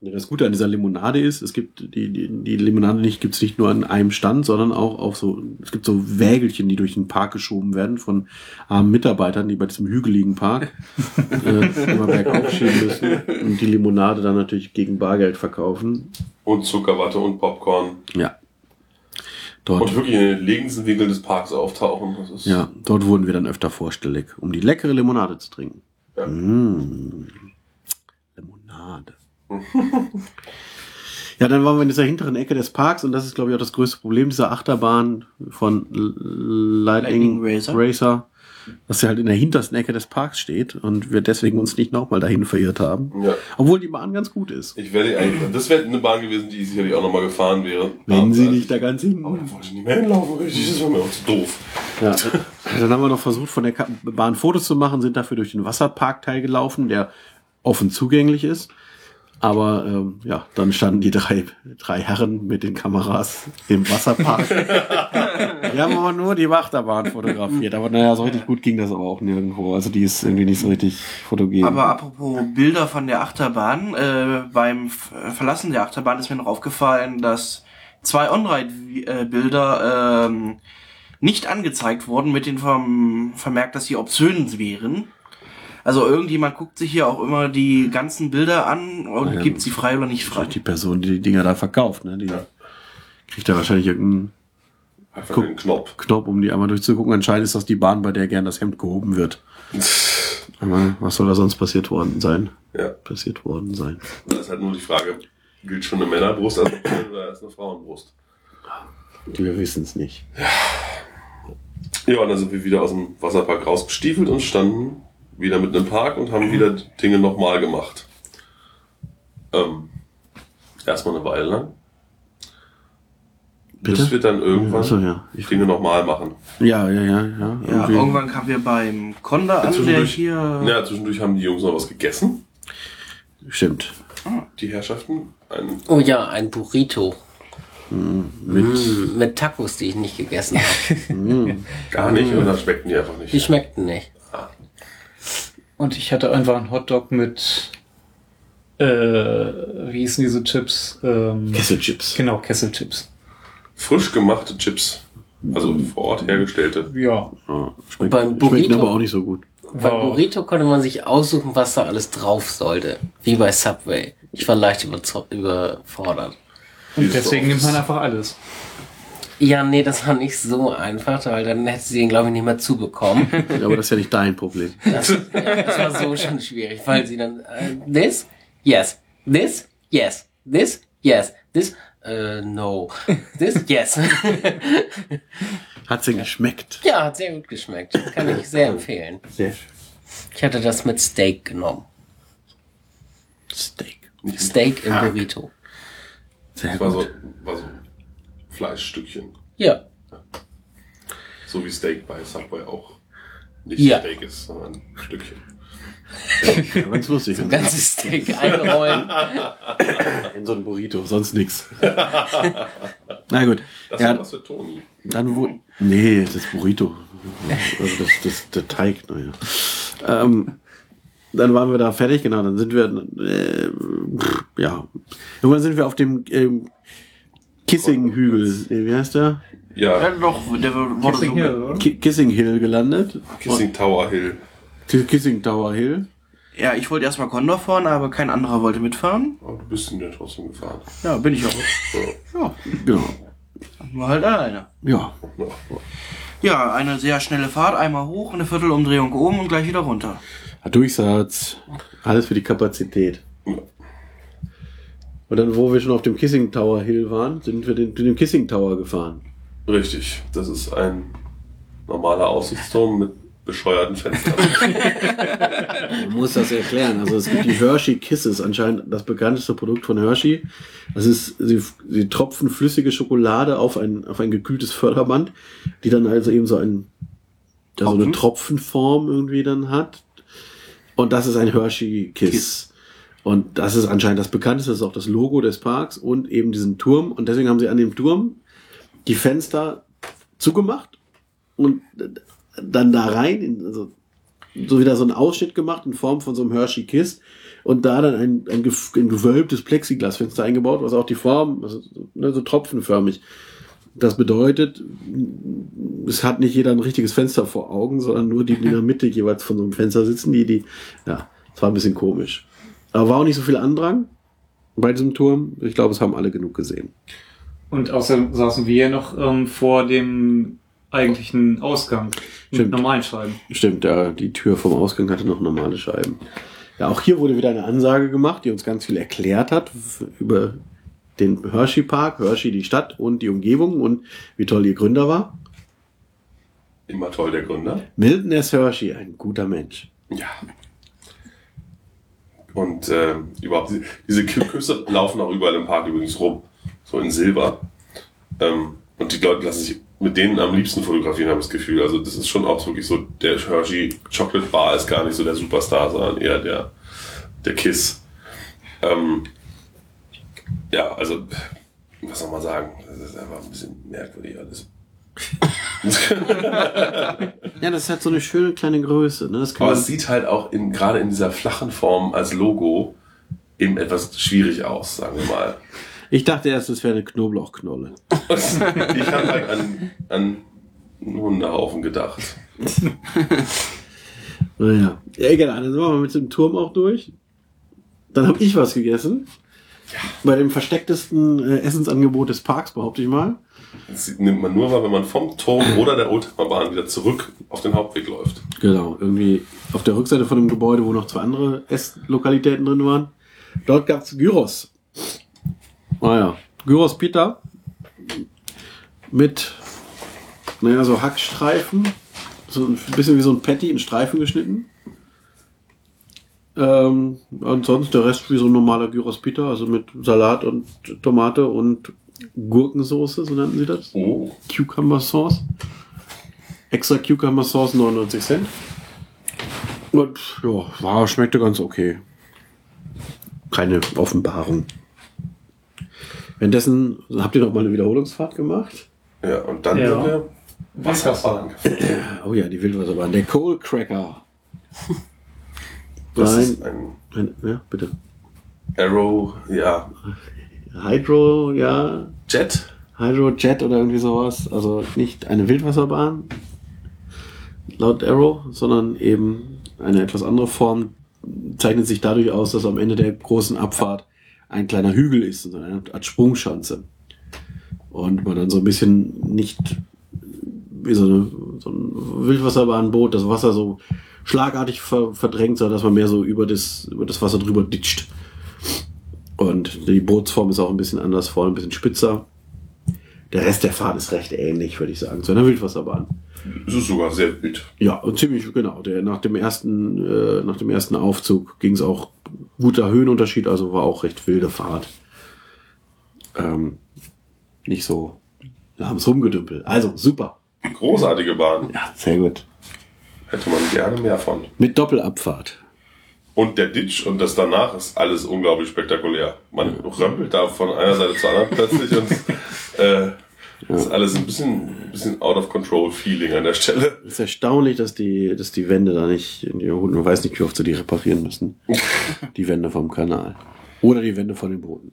Das Gute an dieser Limonade ist, es gibt die, die, die Limonade nicht, gibt's nicht nur an einem Stand, sondern auch auf so, es gibt so Wägelchen, die durch den Park geschoben werden von armen Mitarbeitern, die bei diesem hügeligen Park äh, immer bergauf schieben müssen und die Limonade dann natürlich gegen Bargeld verkaufen. und Zuckerwatte und Popcorn. Ja. Dort, Und wirklich in den entlegensten Winkeln des Parks auftauchen. Das ist, ja, dort wurden wir dann öfter vorstellig, um die leckere Limonade zu trinken. Ja. Mm. Limonade. Ja, dann waren wir in dieser hinteren Ecke des Parks und das ist, glaube ich, auch das größte Problem dieser Achterbahn von Lightning, Lightning Racer. Racer, dass sie halt in der hintersten Ecke des Parks steht und wir deswegen uns nicht nochmal dahin verirrt haben. Ja. Obwohl die Bahn ganz gut ist. Ich werde eigentlich, das wäre eine Bahn gewesen, die ich sicherlich auch nochmal gefahren wäre. Wenn sie nicht da ganz hinten. Aber da wollte ich nicht mehr hinlaufen, richtig. Das war mir auch zu doof. Ja, dann haben wir noch versucht, von der Bahn Fotos zu machen, sind dafür durch den Wasserparkteil gelaufen, der offen zugänglich ist. Aber ähm, ja, dann standen die drei, drei Herren mit den Kameras im Wasserpark. die haben aber nur die Achterbahn fotografiert. Aber naja, so richtig gut ging das aber auch nirgendwo. Also die ist irgendwie nicht so richtig fotogen. Aber apropos Bilder von der Achterbahn, äh, beim Verlassen der Achterbahn ist mir noch aufgefallen, dass zwei On-Ride-Bilder ähm, nicht angezeigt wurden mit dem Verm Vermerk, dass sie obszön wären. Also irgendjemand guckt sich hier auch immer die ganzen Bilder an und Ja. gibt sie frei oder nicht frei. die Person, die die Dinger da verkauft, ne? Die kriegt da wahrscheinlich irgendeinen Guck. Knopf. Knopf, um die einmal durchzugucken. Anscheinend ist das die Bahn, bei der gern das Hemd gehoben wird. Aber was soll da sonst passiert worden sein? Ja, Passiert worden sein. das ist halt nur die Frage, gilt schon eine Männerbrust als oder als eine Frauenbrust? Wir wissen es nicht. Ja, und dann sind wir wieder aus dem Wasserpark rausgestiefelt und standen wieder mitten im Park und haben wieder Dinge nochmal gemacht. Ähm, erstmal eine Weile lang. Bis Bitte? wir dann irgendwann Achso, ja. Ich, Dinge nochmal machen. ja, ja, ja, ja. Ja, irgendwann kamen wir beim Conda an, der Zwischendurch- hier... Ja, zwischendurch haben die Jungs noch was gegessen, Stimmt. die Herrschaften. Ein, Oh ja, ein Burrito. Mit, Mm, mit Tacos, die ich nicht gegessen habe. gar nicht, oder schmeckten die einfach nicht. Die schmeckten nicht. Und ich hatte einfach einen Hotdog mit äh, wie hießen diese Chips? Ähm, Kesselchips. genau, Kesselchips. Frisch gemachte Chips. Also vor Ort hergestellte. Ja. Ja, schmeckt, Beim Burrito- aber auch nicht so gut. Bei Wow. Burrito konnte man sich aussuchen, was da alles drauf sollte. Wie bei Subway. Ich war leicht überfordert. Und deswegen nimmt man einfach alles. Ja, nee, das war nicht so einfach, weil dann hätte sie ihn, glaube ich, nicht mehr zubekommen. Aber das ist ja nicht dein Problem. Das, ja, das war so schon schwierig, weil sie dann, äh, this, yes, this, yes, this, yes, this, äh, no, this, yes. Hat sie geschmeckt. ja, hat sehr gut geschmeckt. Kann ich sehr empfehlen. Sehr schön. Ich hatte das mit Steak genommen. Steak. Steak im Burrito. Sehr Das war so, gut. war so Fleischstückchen. Ja. So wie Steak bei Subway auch nicht Ja. Steak ist, sondern ein Stückchen. Ja, ganz lustig. Ein ganzes Steak einrollen. In so ein Burrito, sonst nix. Na gut. Das Ja, was für Toni. dann wo. Nee, das Burrito. Also das, das, der Teig, naja. Ähm, dann waren wir da fertig, genau. Dann sind wir, äh, ja. Irgendwann sind wir auf dem ähm, Kissing-Hügel. Nee, wie heißt der? Ja, Ja, doch, der wurde so. Kissing Hill, oder? Ki Kissing Hill gelandet. Kissing Tower Hill. Ki- Kissing Tower Hill. Ja, ich wollte erstmal Condor fahren, aber kein anderer wollte mitfahren. Aber du bist ihn ja trotzdem gefahren. Ja, bin ich auch. So. Ja, Genau. nur halt alleine. Ja. Ja. Ja, eine sehr schnelle Fahrt, einmal hoch, eine Viertelumdrehung oben und gleich wieder runter. Durchsatz. Alles für die Kapazität. Und dann, wo wir schon auf dem Kissing Tower Hill waren, sind wir den, den Kissing Tower gefahren. Richtig. Das ist ein normaler Aussichtsturm mit bescheuerten Fenstern. Man muss das erklären. Also es gibt die Hershey Kisses, anscheinend das bekannteste Produkt von Hershey. Das ist, sie, sie tropfen flüssige Schokolade auf ein, auf ein gekühltes Förderband, die dann also eben so ein, ja, so eine Tropfen? Tropfenform irgendwie dann hat. Und das ist ein Hershey Kiss. Kiss. Und das ist anscheinend das bekannteste, das ist auch das Logo des Parks und eben diesen Turm. Und deswegen haben sie an dem Turm die Fenster zugemacht und dann da rein, in, also so wieder so einen Ausschnitt gemacht in Form von so einem Hershey Kiss und da dann ein, ein, ein gewölbtes Plexiglasfenster eingebaut, was auch die Form, also ne, so tropfenförmig. Das bedeutet, es hat nicht jeder ein richtiges Fenster vor Augen, sondern nur die, die in der Mitte jeweils von so einem Fenster sitzen, die, die, ja, das war ein bisschen komisch. Aber war auch nicht so viel Andrang bei diesem Turm. Ich glaube, es haben alle genug gesehen. Und außerdem saßen wir noch ähm, vor dem eigentlichen Ausgang mit Stimmt. normalen Scheiben. Stimmt, ja, die Tür vom Ausgang hatte noch normale Scheiben. Ja, auch hier wurde wieder eine Ansage gemacht, die uns ganz viel erklärt hat über den Hershey Park, Hershey die Stadt und die Umgebung und wie toll ihr Gründer war. Immer toll, der Gründer. Milton S. Hershey, ein guter Mensch. Ja. Und äh, überhaupt, diese- Küsse laufen auch überall im Park übrigens rum. So in Silber. Ähm, und die Leute lassen sich mit denen am liebsten fotografieren, habe ich das Gefühl. Also das ist schon auch wirklich so, der Hershey Chocolate Bar ist gar nicht so der Superstar, sondern eher der, der Kiss. Ähm, ja, also, was soll man sagen? Das ist einfach ein bisschen merkwürdig alles. Ja, das hat so eine schöne kleine Größe. Ne? Aber es sieht halt auch in, gerade in dieser flachen Form als Logo eben etwas schwierig aus, sagen wir mal. ich dachte erst, es wäre eine Knoblauchknolle. ich habe halt an, an einen Hundehaufen gedacht. Naja, ja, egal. Dann sind wir mal mit dem Turm auch durch. Dann habe ich was gegessen. Bei dem verstecktesten äh, Essensangebot des Parks, behaupte ich mal. Das nimmt man nur wahr, wenn man vom Turm oder der Oldtimerbahn wieder zurück auf den Hauptweg läuft. Genau, irgendwie auf der Rückseite von dem Gebäude, wo noch zwei andere Esslokalitäten drin waren. Dort gab's Gyros. Naja, Gyros Pita mit, naja, so Hackstreifen. So ein bisschen wie so ein Patty in Streifen geschnitten. Ähm, ansonsten der Rest wie so ein normaler Gyros Pita, also mit Salat und Tomate und Gurkensoße, so nannten sie das. Oh. Cucumber Sauce. Extra Cucumber Sauce 99 Cent. Und ja, war, schmeckte ganz okay. Keine Offenbarung. Währenddessen habt ihr noch mal eine Wiederholungsfahrt gemacht. Ja, und dann Ja. sind wir Wasserbahn. Oh ja, die Wildwasserbahn. Der Coal Cracker. Das Nein. ist ein, Ein- Ja, bitte. Arrow, ja. Hydro, ja, Jet. Hydrojet oder irgendwie sowas. Also nicht eine Wildwasserbahn, laut Arrow, sondern eben eine etwas andere Form. Zeichnet sich dadurch aus, dass am Ende der großen Abfahrt ein kleiner Hügel ist, eine Art Sprungschanze. Und man dann so ein bisschen nicht wie so, eine, so ein Wildwasserbahnboot, das Wasser so schlagartig ver verdrängt, sondern dass man mehr so über das, über das Wasser drüber ditcht. Und die Bootsform ist auch ein bisschen anders, vorne ein bisschen spitzer. Der Rest der Fahrt ist recht ähnlich, würde ich sagen, zu einer Wildwasserbahn. Es ist sogar sehr wild. Ja, und ziemlich genau. Der nach dem ersten, äh, nach dem ersten Aufzug ging es auch guter Höhenunterschied, also war auch recht wilde Fahrt. Ähm, nicht so lahmes Rumgedümpel. Also super. Großartige Bahn. Ja, sehr gut. Hätte man gerne mehr von. Mit Doppelabfahrt. Und der Ditch und das danach ist alles unglaublich spektakulär. Man römpelt da von einer Seite zur anderen plötzlich und äh, ist alles ein bisschen, ein bisschen out of control Feeling an der Stelle. Es ist erstaunlich, dass die, dass die Wände da nicht in die man weiß nicht, wie oft sie die reparieren müssen. die Wände vom Kanal. Oder die Wände von den Booten.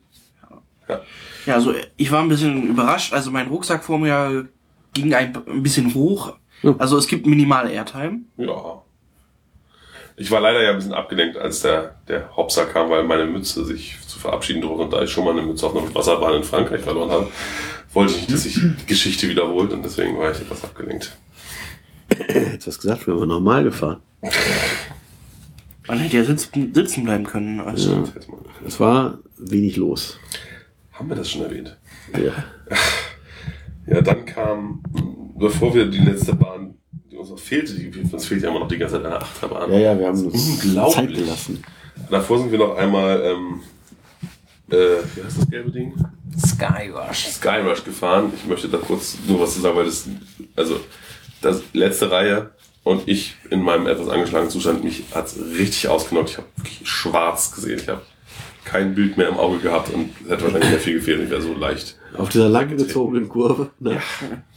Ja, also ich war ein bisschen überrascht. Also mein Rucksack vor mir ging ein bisschen hoch. Also es gibt minimal Airtime. Ja. Ich war leider ja ein bisschen abgelenkt, als der, der Hopser kam, weil meine Mütze sich zu verabschieden drohte. Und da ich schon mal eine Mütze auf einer Wasserbahn in Frankreich verloren habe, wollte ich nicht, dass sich die Geschichte wiederholt und deswegen war ich etwas abgelenkt. Hättest du was gesagt, wären wir normal gefahren. Man hätte ja sitzen, sitzen bleiben können. Also. Ja. Es war wenig los. Haben wir das schon erwähnt? Ja. Ja, dann kam, bevor wir die letzte Bahn, die uns noch fehlte, die, uns fehlt ja immer noch die ganze Zeit eine Achterbahn. Ja, ja, wir haben uns Unglaublich. Zeit gelassen. Davor sind wir noch einmal, ähm, äh, wie heißt das gelbe Ding? Skyrush. Skyrush gefahren. Ich möchte da kurz nur was zu sagen, weil das, also, das letzte Reihe und ich in meinem etwas angeschlagenen Zustand, mich hat's richtig ausgenockt. Ich habe wirklich schwarz gesehen. Ich habe kein Bild mehr im Auge gehabt und hätte wahrscheinlich sehr viel gefehlt. Ich wäre so leicht. Auf dieser lang gezogenen Kurve. Ne?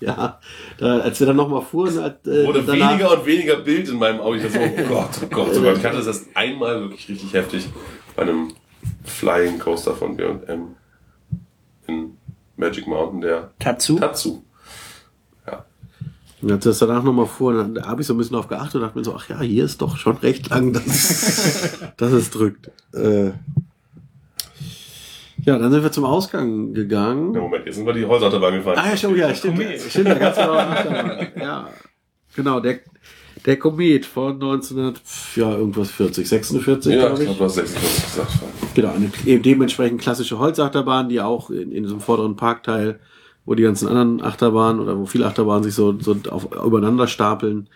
Ja. Da, als wir dann nochmal fuhren, hat, äh, Wurde danach, weniger und weniger Bild in meinem Auge. Ich dachte so, oh Gott, oh Gott, oh Gott. Ich hatte das erst einmal wirklich richtig heftig bei einem Flying Coaster von B&M in Magic Mountain, der Tatsu. Tatsu. Und als wir das danach nochmal fuhren, da habe ich so ein bisschen drauf geachtet und dachte mir so, ach ja, hier ist doch schon recht lang, dass, dass es drückt. Äh, ja, dann sind wir zum Ausgang gegangen. Ja, Moment, jetzt sind wir die Holzachterbahn gefahren. Ah ja, stimmt, ja, stimmt. Stimmt, da gab's noch. Ja, genau, der, der Komet von 1900, ja, irgendwas 40, 46, ja, glaube ich ich. glaube, du hast 46 gesagt. Genau, eine eben dementsprechend klassische Holzachterbahn, die auch in, in diesem vorderen Parkteil, wo die ganzen anderen Achterbahnen oder wo viele Achterbahnen sich so, so auf, übereinander stapeln,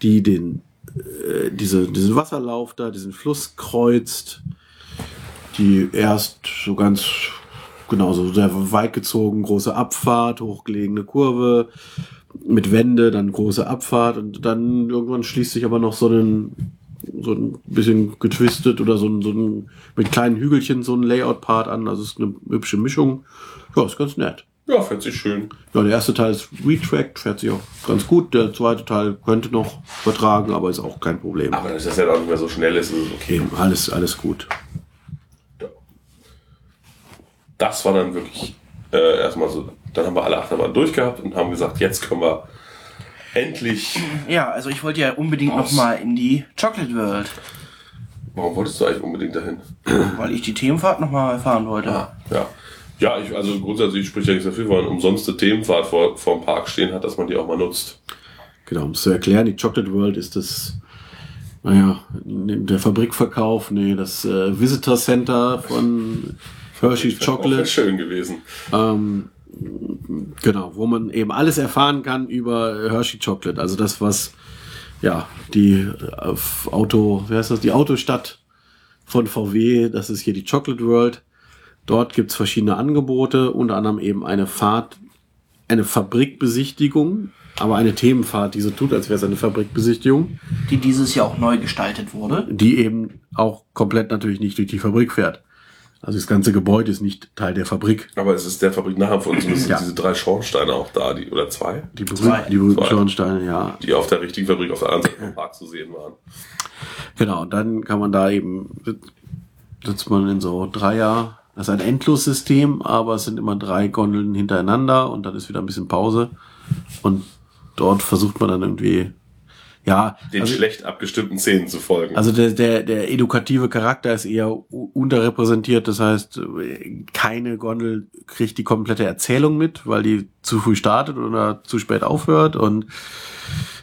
die den, äh, diese, diesen Wasserlauf da, diesen Fluss kreuzt, die erst so ganz, genau, so sehr weit gezogen, große Abfahrt, hochgelegene Kurve, mit Wände, dann große Abfahrt und dann irgendwann schließt sich aber noch so ein so ein bisschen getwistet oder so ein, so ein mit kleinen Hügelchen so ein Layout-Part an. Also es ist eine hübsche Mischung. Ja, ist ganz nett. Ja, fährt sich schön. Ja, der erste Teil ist retracked, fährt sich auch ganz gut. Der zweite Teil könnte noch vertragen, aber ist auch kein Problem. Aber dass das ja auch nicht mehr so schnell ist, ist okay. Eben, alles, alles gut. Das war dann wirklich äh, erstmal so. Dann haben wir alle Achterbahnen durchgehabt und haben gesagt, jetzt können wir endlich. Ja, also ich wollte ja unbedingt noch mal in die Chocolate World, Warum wolltest du eigentlich unbedingt dahin? weil ich die Themenfahrt noch mal erfahren wollte. Ja. Ja, ich, also grundsätzlich spricht ja nichts dafür, weil eine umsonste Themenfahrt vor, vor dem Park stehen hat, dass man die auch mal nutzt. Genau, um es zu erklären, die Chocolate World ist das, naja, der Fabrikverkauf, nee, das äh, Visitor Center von Hershey Chocolate. schön gewesen. Ähm, genau, wo man eben alles erfahren kann über Hershey Chocolate. Also das, was ja die äh, Auto, wie heißt das, die Autostadt von VW, das ist hier die Chocolate World. Dort gibt's verschiedene Angebote, unter anderem eben eine Fahrt, eine Fabrikbesichtigung, aber eine Themenfahrt, die so tut, als wäre es eine Fabrikbesichtigung, Die dieses Jahr auch neu gestaltet wurde. die eben auch komplett natürlich nicht durch die Fabrik fährt. Also das ganze Gebäude ist nicht Teil der Fabrik. Aber es ist der Fabrik nachher von uns sind Ja. diese drei Schornsteine auch da, die, oder zwei, Die berühmten, die berühmten Zwei. Schornsteine, ja. die auf der richtigen Fabrik auf der anderen Seite vom Park zu sehen waren. Genau, und dann kann man da eben sitzt man in so Dreier. Das ist ein Endlossystem, aber es sind immer drei Gondeln hintereinander und dann ist wieder ein bisschen Pause. Und dort versucht man dann irgendwie, ja, Den also, schlecht abgestimmten Szenen zu folgen. also der, der, der edukative Charakter ist eher unterrepräsentiert. Das heißt, keine Gondel kriegt die komplette Erzählung mit, weil die zu früh startet oder zu spät aufhört. Und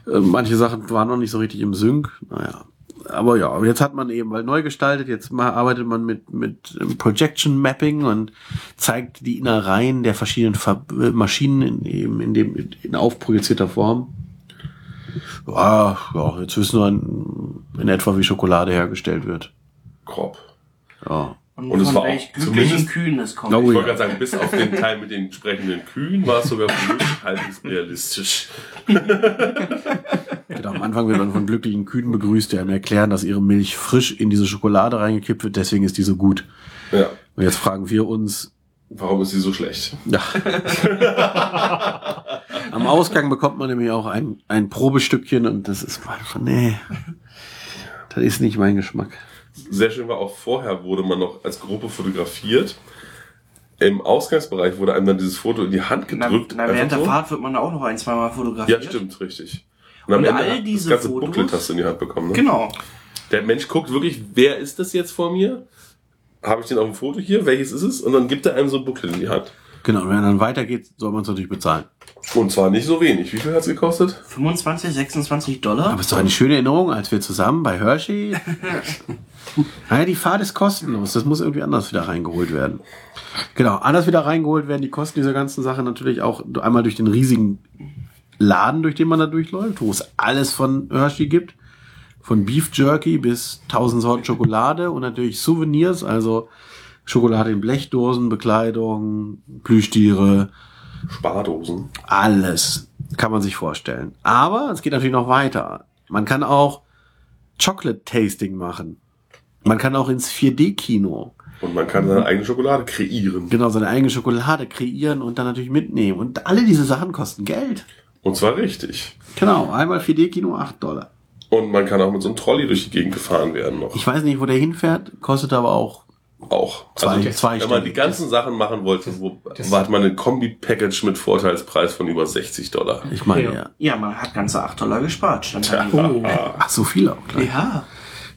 äh, manche Sachen waren noch nicht so richtig im Sync. Naja. Aber ja, jetzt hat man eben, weil neu gestaltet, jetzt mal arbeitet man mit, mit Projection Mapping und zeigt die Innereien der verschiedenen Ver Maschinen in, eben in dem, in aufprojizierter Form. Ja, ja, jetzt wissen wir in, in etwa, wie Schokolade hergestellt wird. Grob. Ja. Und, Und es war auch zumindest- Kühen es kommt. Ich wollte gerade sagen, bis auf den Teil mit den entsprechenden Kühen war es sogar halbwegs realistisch. Genau, am Anfang wird man von glücklichen Kühen begrüßt, die einem erklären, dass ihre Milch frisch in diese Schokolade reingekippt wird, deswegen ist die so gut. Ja. Und jetzt fragen wir uns, Warum ist sie so schlecht? ja. Am Ausgang bekommt man nämlich auch ein, ein Probestückchen und das ist mal von, nee, das ist nicht mein Geschmack. Sehr schön war auch vorher wurde man noch als Gruppe fotografiert. Im Ausgangsbereich wurde einem dann dieses Foto in die Hand Na, gedrückt. na, einfach während der so. Fahrt wird man auch noch ein, zweimal fotografiert. Ja, stimmt, richtig. Und am Und Ende all diese das ganze Fotos- Booklet hast du in die Hand bekommen. Ne? Genau. Der Mensch guckt wirklich, wer ist das jetzt vor mir? Habe ich den auf dem Foto hier? Welches ist es? Und dann gibt er einem so ein Booklet in die Hand. Genau, und wenn er dann weitergeht, soll man es natürlich bezahlen. Und zwar nicht so wenig. Wie viel hat's gekostet? 25, 26 Dollar. Aber es ist doch eine schöne Erinnerung, als wir zusammen bei Hershey. naja, die Fahrt ist kostenlos. Das muss irgendwie anders wieder reingeholt werden. Genau, anders wieder reingeholt werden die Kosten dieser ganzen Sache natürlich auch einmal durch den riesigen Laden, durch den man da durchläuft, wo es alles von Hershey gibt. Von Beef Jerky bis 1000 Sorten Schokolade und natürlich Souvenirs, also Schokolade in Blechdosen, Bekleidung, Plüschtiere, Spardosen. alles kann man sich vorstellen. Aber es geht natürlich noch weiter. Man kann auch Chocolate Tasting machen. Man kann auch ins 4D-Kino Und man kann seine eigene Schokolade kreieren. genau seine eigene Schokolade kreieren und dann natürlich mitnehmen. Und alle diese Sachen kosten Geld. Und zwar richtig. Genau, einmal 4D-Kino 8 Dollar. Und man kann auch mit so einem Trolley durch die Gegend gefahren werden noch. Ich weiß nicht, wo der hinfährt, kostet aber auch Auch. Zwei- also, zwei wenn man die ganzen Sachen machen wollte, wo, hat man ein Kombi-Package mit Vorteilspreis von über 60 Dollar. Ich meine, Ja. ja. Ja, man hat ganze 8 Dollar gespart. Stand da. Oh, ach, so viel auch gleich. Ja.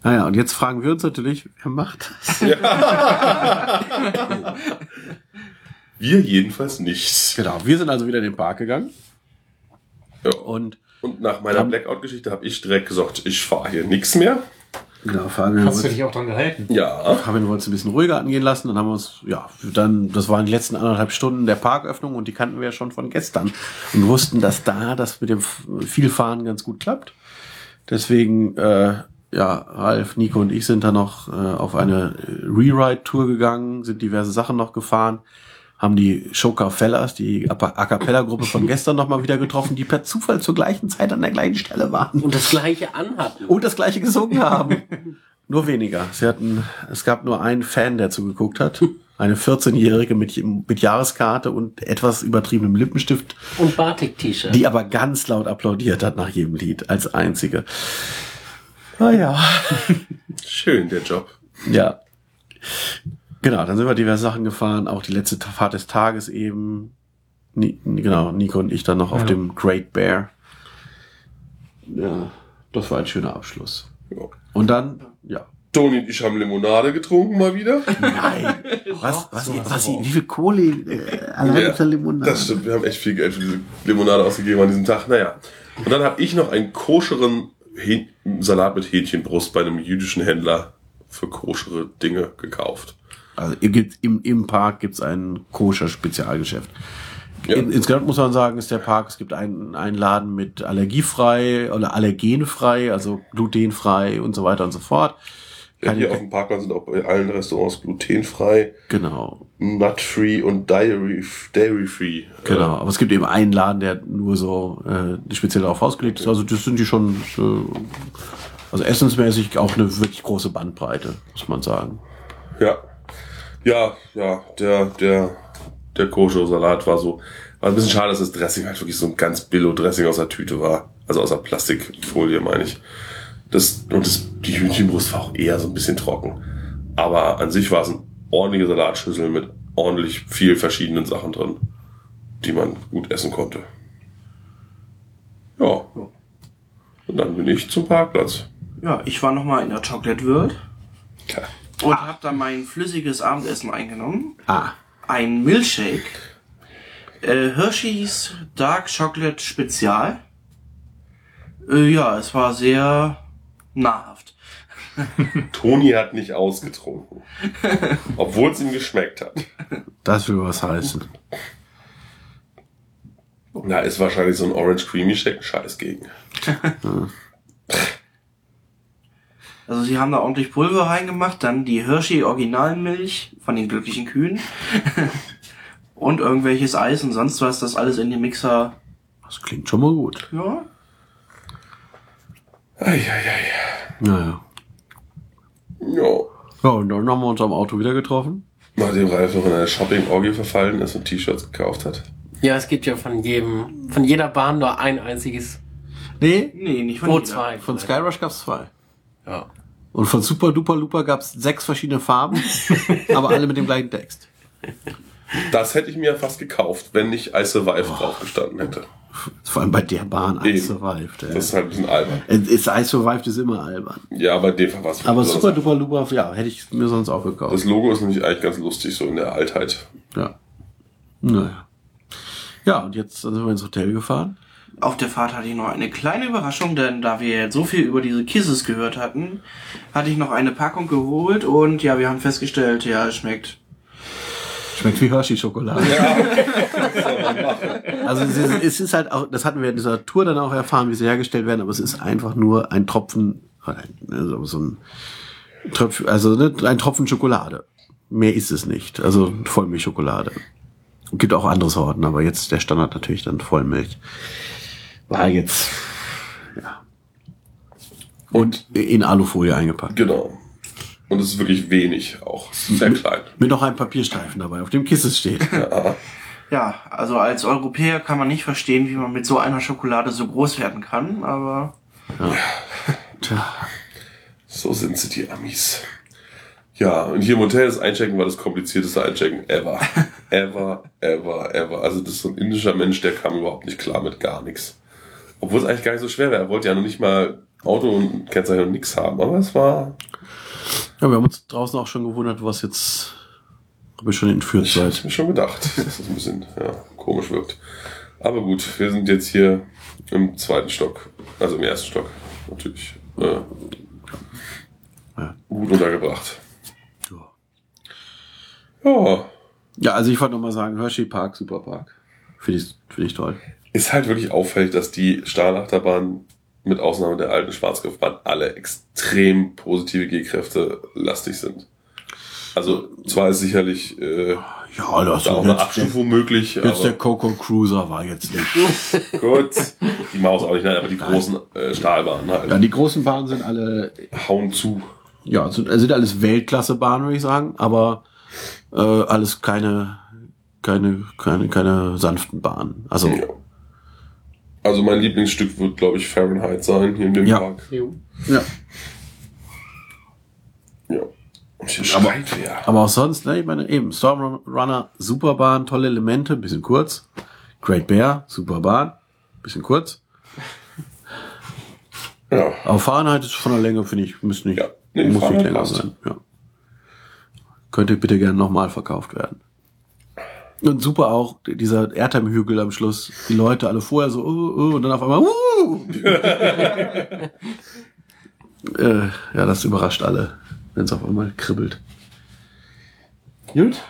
Naja, und jetzt fragen wir uns natürlich, wer macht das? Wir jedenfalls nicht. Genau, wir sind also wieder in den Park gegangen Ja. und Und nach meiner Blackout-Geschichte habe ich direkt gesagt, ich fahre hier nichts mehr. genau, Fabian Hast du dich auch dran gehalten? Ja. Fabian wollte es ein bisschen ruhiger angehen lassen. Dann haben wir uns, ja, dann, das waren die letzten anderthalb Stunden der Parköffnung und die kannten wir ja schon von gestern und wussten, dass da das mit dem Vielfahren ganz gut klappt. Deswegen, äh, ja, Ralf, Nico und ich sind da noch äh, auf eine Rewrite-Tour gegangen, sind diverse Sachen noch gefahren, haben die Shoka Fellas, die A Cappella-Gruppe von gestern noch mal wieder getroffen, die per Zufall zur gleichen Zeit an der gleichen Stelle waren Und das gleiche anhatten. und das gleiche gesungen haben. nur weniger. Sie hatten, es gab nur einen Fan, der zugeguckt hat. Eine 14-Jährige mit, mit Jahreskarte und etwas übertriebenem Lippenstift, Und Batik-T-Shirt. die aber ganz laut applaudiert hat nach jedem Lied, als einzige. Naja. Schön, der Job. Ja. Genau, dann sind wir diverse Sachen gefahren, auch die letzte Fahrt des Tages eben. Ni genau, Nico und ich dann noch auf Ja. dem Great Bear. Ja, das war ein schöner Abschluss. Ja. Und dann, ja, Toni und ich haben Limonade getrunken mal wieder. Nein. Was, was, was, wie viel Kohle äh, allein Ja, auf der Limonade? Das stimmt, wir haben echt viel Geld für diese Limonade ausgegeben an diesem Tag. Naja. Und dann habe ich noch einen koscheren Häh- Salat mit Hähnchenbrust bei einem jüdischen Händler für koschere Dinge gekauft. Also gibt, im, im Park gibt's ein koscher Spezialgeschäft. Ja. In, insgesamt muss man sagen, ist der Park, es gibt einen, einen Laden mit allergiefrei oder allergenfrei, also glutenfrei und so weiter und so fort. Ja, Keine- hier auf dem Parkplatz sind auch bei allen Restaurants glutenfrei, Genau, nut-free und dairy- dairy-free. genau. Aber es gibt eben einen Laden, der nur so äh, speziell darauf ausgelegt ist. Also das sind die schon, äh, also essensmäßig auch eine wirklich große Bandbreite, muss man sagen. Ja. Ja, ja, der, der, der Koscher-Salat war so, war ein bisschen schade, dass das Dressing halt wirklich so ein ganz Billo-Dressing aus der Tüte war. Also aus der Plastikfolie, meine ich. Das, und das, die Hühnchenbrust war auch eher so ein bisschen trocken. Aber an sich war es eine ordentliche Salatschüssel mit ordentlich viel verschiedenen Sachen drin, die man gut essen konnte. Ja. Und dann bin ich zum Parkplatz. Ja, ich war nochmal in der Chocolate World Klar. Und habe da mein flüssiges Abendessen eingenommen. Ah, Ein Milkshake. Äh, Hershey's Dark Chocolate Spezial. Äh, ja, es war sehr nahrhaft. Toni hat nicht ausgetrunken. Obwohl es ihm geschmeckt hat. das will was heißen. Na, ist wahrscheinlich so ein Orange Creamy Shake ein Scheiß gegen. Also sie haben da ordentlich Pulver reingemacht, dann die Hershey Originalmilch von den glücklichen Kühen und irgendwelches Eis und sonst was, das alles in den Mixer. Das klingt schon mal gut. Ja, Eieiei. Naja. Ja. Ja, und dann haben wir uns am Auto wieder getroffen. Nachdem Ralf noch in eine Shopping-Orgie verfallen ist und T-Shirts gekauft hat. Ja, es gibt ja von jedem, von jeder Bahn nur ein einziges. Nee, nee, nicht von Wo jeder. zwei. von Skyrush gab's zwei. Ja. Und von Super Duper Looper gab's sechs verschiedene Farben, aber alle mit dem gleichen Text. Das hätte ich mir fast gekauft, wenn nicht I Survive drauf gestanden hätte. Vor allem bei der Bahn I Eben. Survived. Das Ja. ist halt ein bisschen albern. Ist I Survived ist immer albern. Ja, aber in dem war es Aber. Super Duper Looper, ja, hätte ich mir sonst auch gekauft. Das Logo ist nämlich eigentlich ganz lustig, so in der Altheit. Ja. Naja. Ja, und jetzt sind wir ins Hotel gefahren. Auf der Fahrt hatte ich noch eine kleine Überraschung, denn da wir jetzt so viel über diese Kisses gehört hatten, hatte ich noch eine Packung geholt und ja, wir haben festgestellt, ja, es schmeckt. Schmeckt wie Hershey-Schokolade. also es ist, es ist halt auch, das hatten wir in dieser Tour dann auch erfahren, wie sie hergestellt werden, aber es ist einfach nur ein Tropfen, also so ein Tröpf, also ne, ein Tropfen Schokolade. Mehr ist es nicht. Also Vollmilchschokolade. Gibt auch andere Sorten, aber jetzt der Standard natürlich dann Vollmilch. War jetzt, ja. Und in Alufolie eingepackt. Genau. Und es ist wirklich wenig auch. Sehr klein. Mit noch einem Papierstreifen dabei, auf dem Kisses steht. Ja, also als Europäer kann man nicht verstehen, wie man mit so einer Schokolade so groß werden kann, aber Tja. So sind sie, die Amis. Ja, und hier im Hotel das Einchecken war das komplizierteste Einchecken ever. ever, ever, ever. Also das ist so ein indischer Mensch, der kam überhaupt nicht klar mit gar nichts. Obwohl es eigentlich gar nicht so schwer wäre. Er wollte ja noch nicht mal Auto und Kennzeichen und nichts haben. Aber es war... Ja, wir haben uns draußen auch schon gewundert, was jetzt, ob ihr schon entführt Ich seid. mir schon gedacht, dass das ein bisschen ja, komisch wirkt. Aber gut, wir sind jetzt hier im zweiten Stock. Also im ersten Stock. Natürlich. Äh, Ja. gut untergebracht. Ja. Ja, also ich wollte noch mal sagen, Hershey Park, super Park. Finde ich, finde ich toll. Ist halt wirklich auffällig, dass die Stahlachterbahnen, mit Ausnahme der alten Schwarzgriffbahn, alle extrem positive G-Kräfte lastig sind. Also zwar ist sicherlich äh, Ja, das da auch eine Abstufung möglich, Jetzt der Coco Cruiser war jetzt nicht. gut, die Maus auch nicht, nein, aber die großen äh, Stahlbahnen halt Ja, die großen Bahnen sind alle, hauen zu. ja, sind, sind alles Weltklasse-Bahnen, würde ich sagen, aber äh, alles keine, keine, keine, keine sanften Bahnen. Also, Ja. Also mein Lieblingsstück wird, glaube ich, Fahrenheit sein hier in dem Ja. Park. Ja. Ja. Und hier schreit wer. Aber auch sonst, ne, ich meine, eben, Stormrunner, super Bahn, tolle Elemente, bisschen kurz. Great Bear, super Bahn, bisschen kurz. Ja. Aber Fahrenheit ist von der Länge, finde ich, müsste nicht, Ja. Nee, muss nicht länger passt. sein. Ja. Könnte bitte gerne nochmal verkauft werden. Und super auch dieser Erdheim-Hügel am Schluss. Die Leute alle vorher so, uh, uh, und dann auf einmal, uh! äh, ja, das überrascht alle, wenn es auf einmal kribbelt. Gut.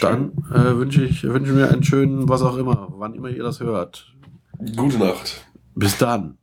Dann äh, wünsche ich wünsche mir einen schönen, was auch immer, wann immer ihr das hört. Gute Nacht. Bis dann.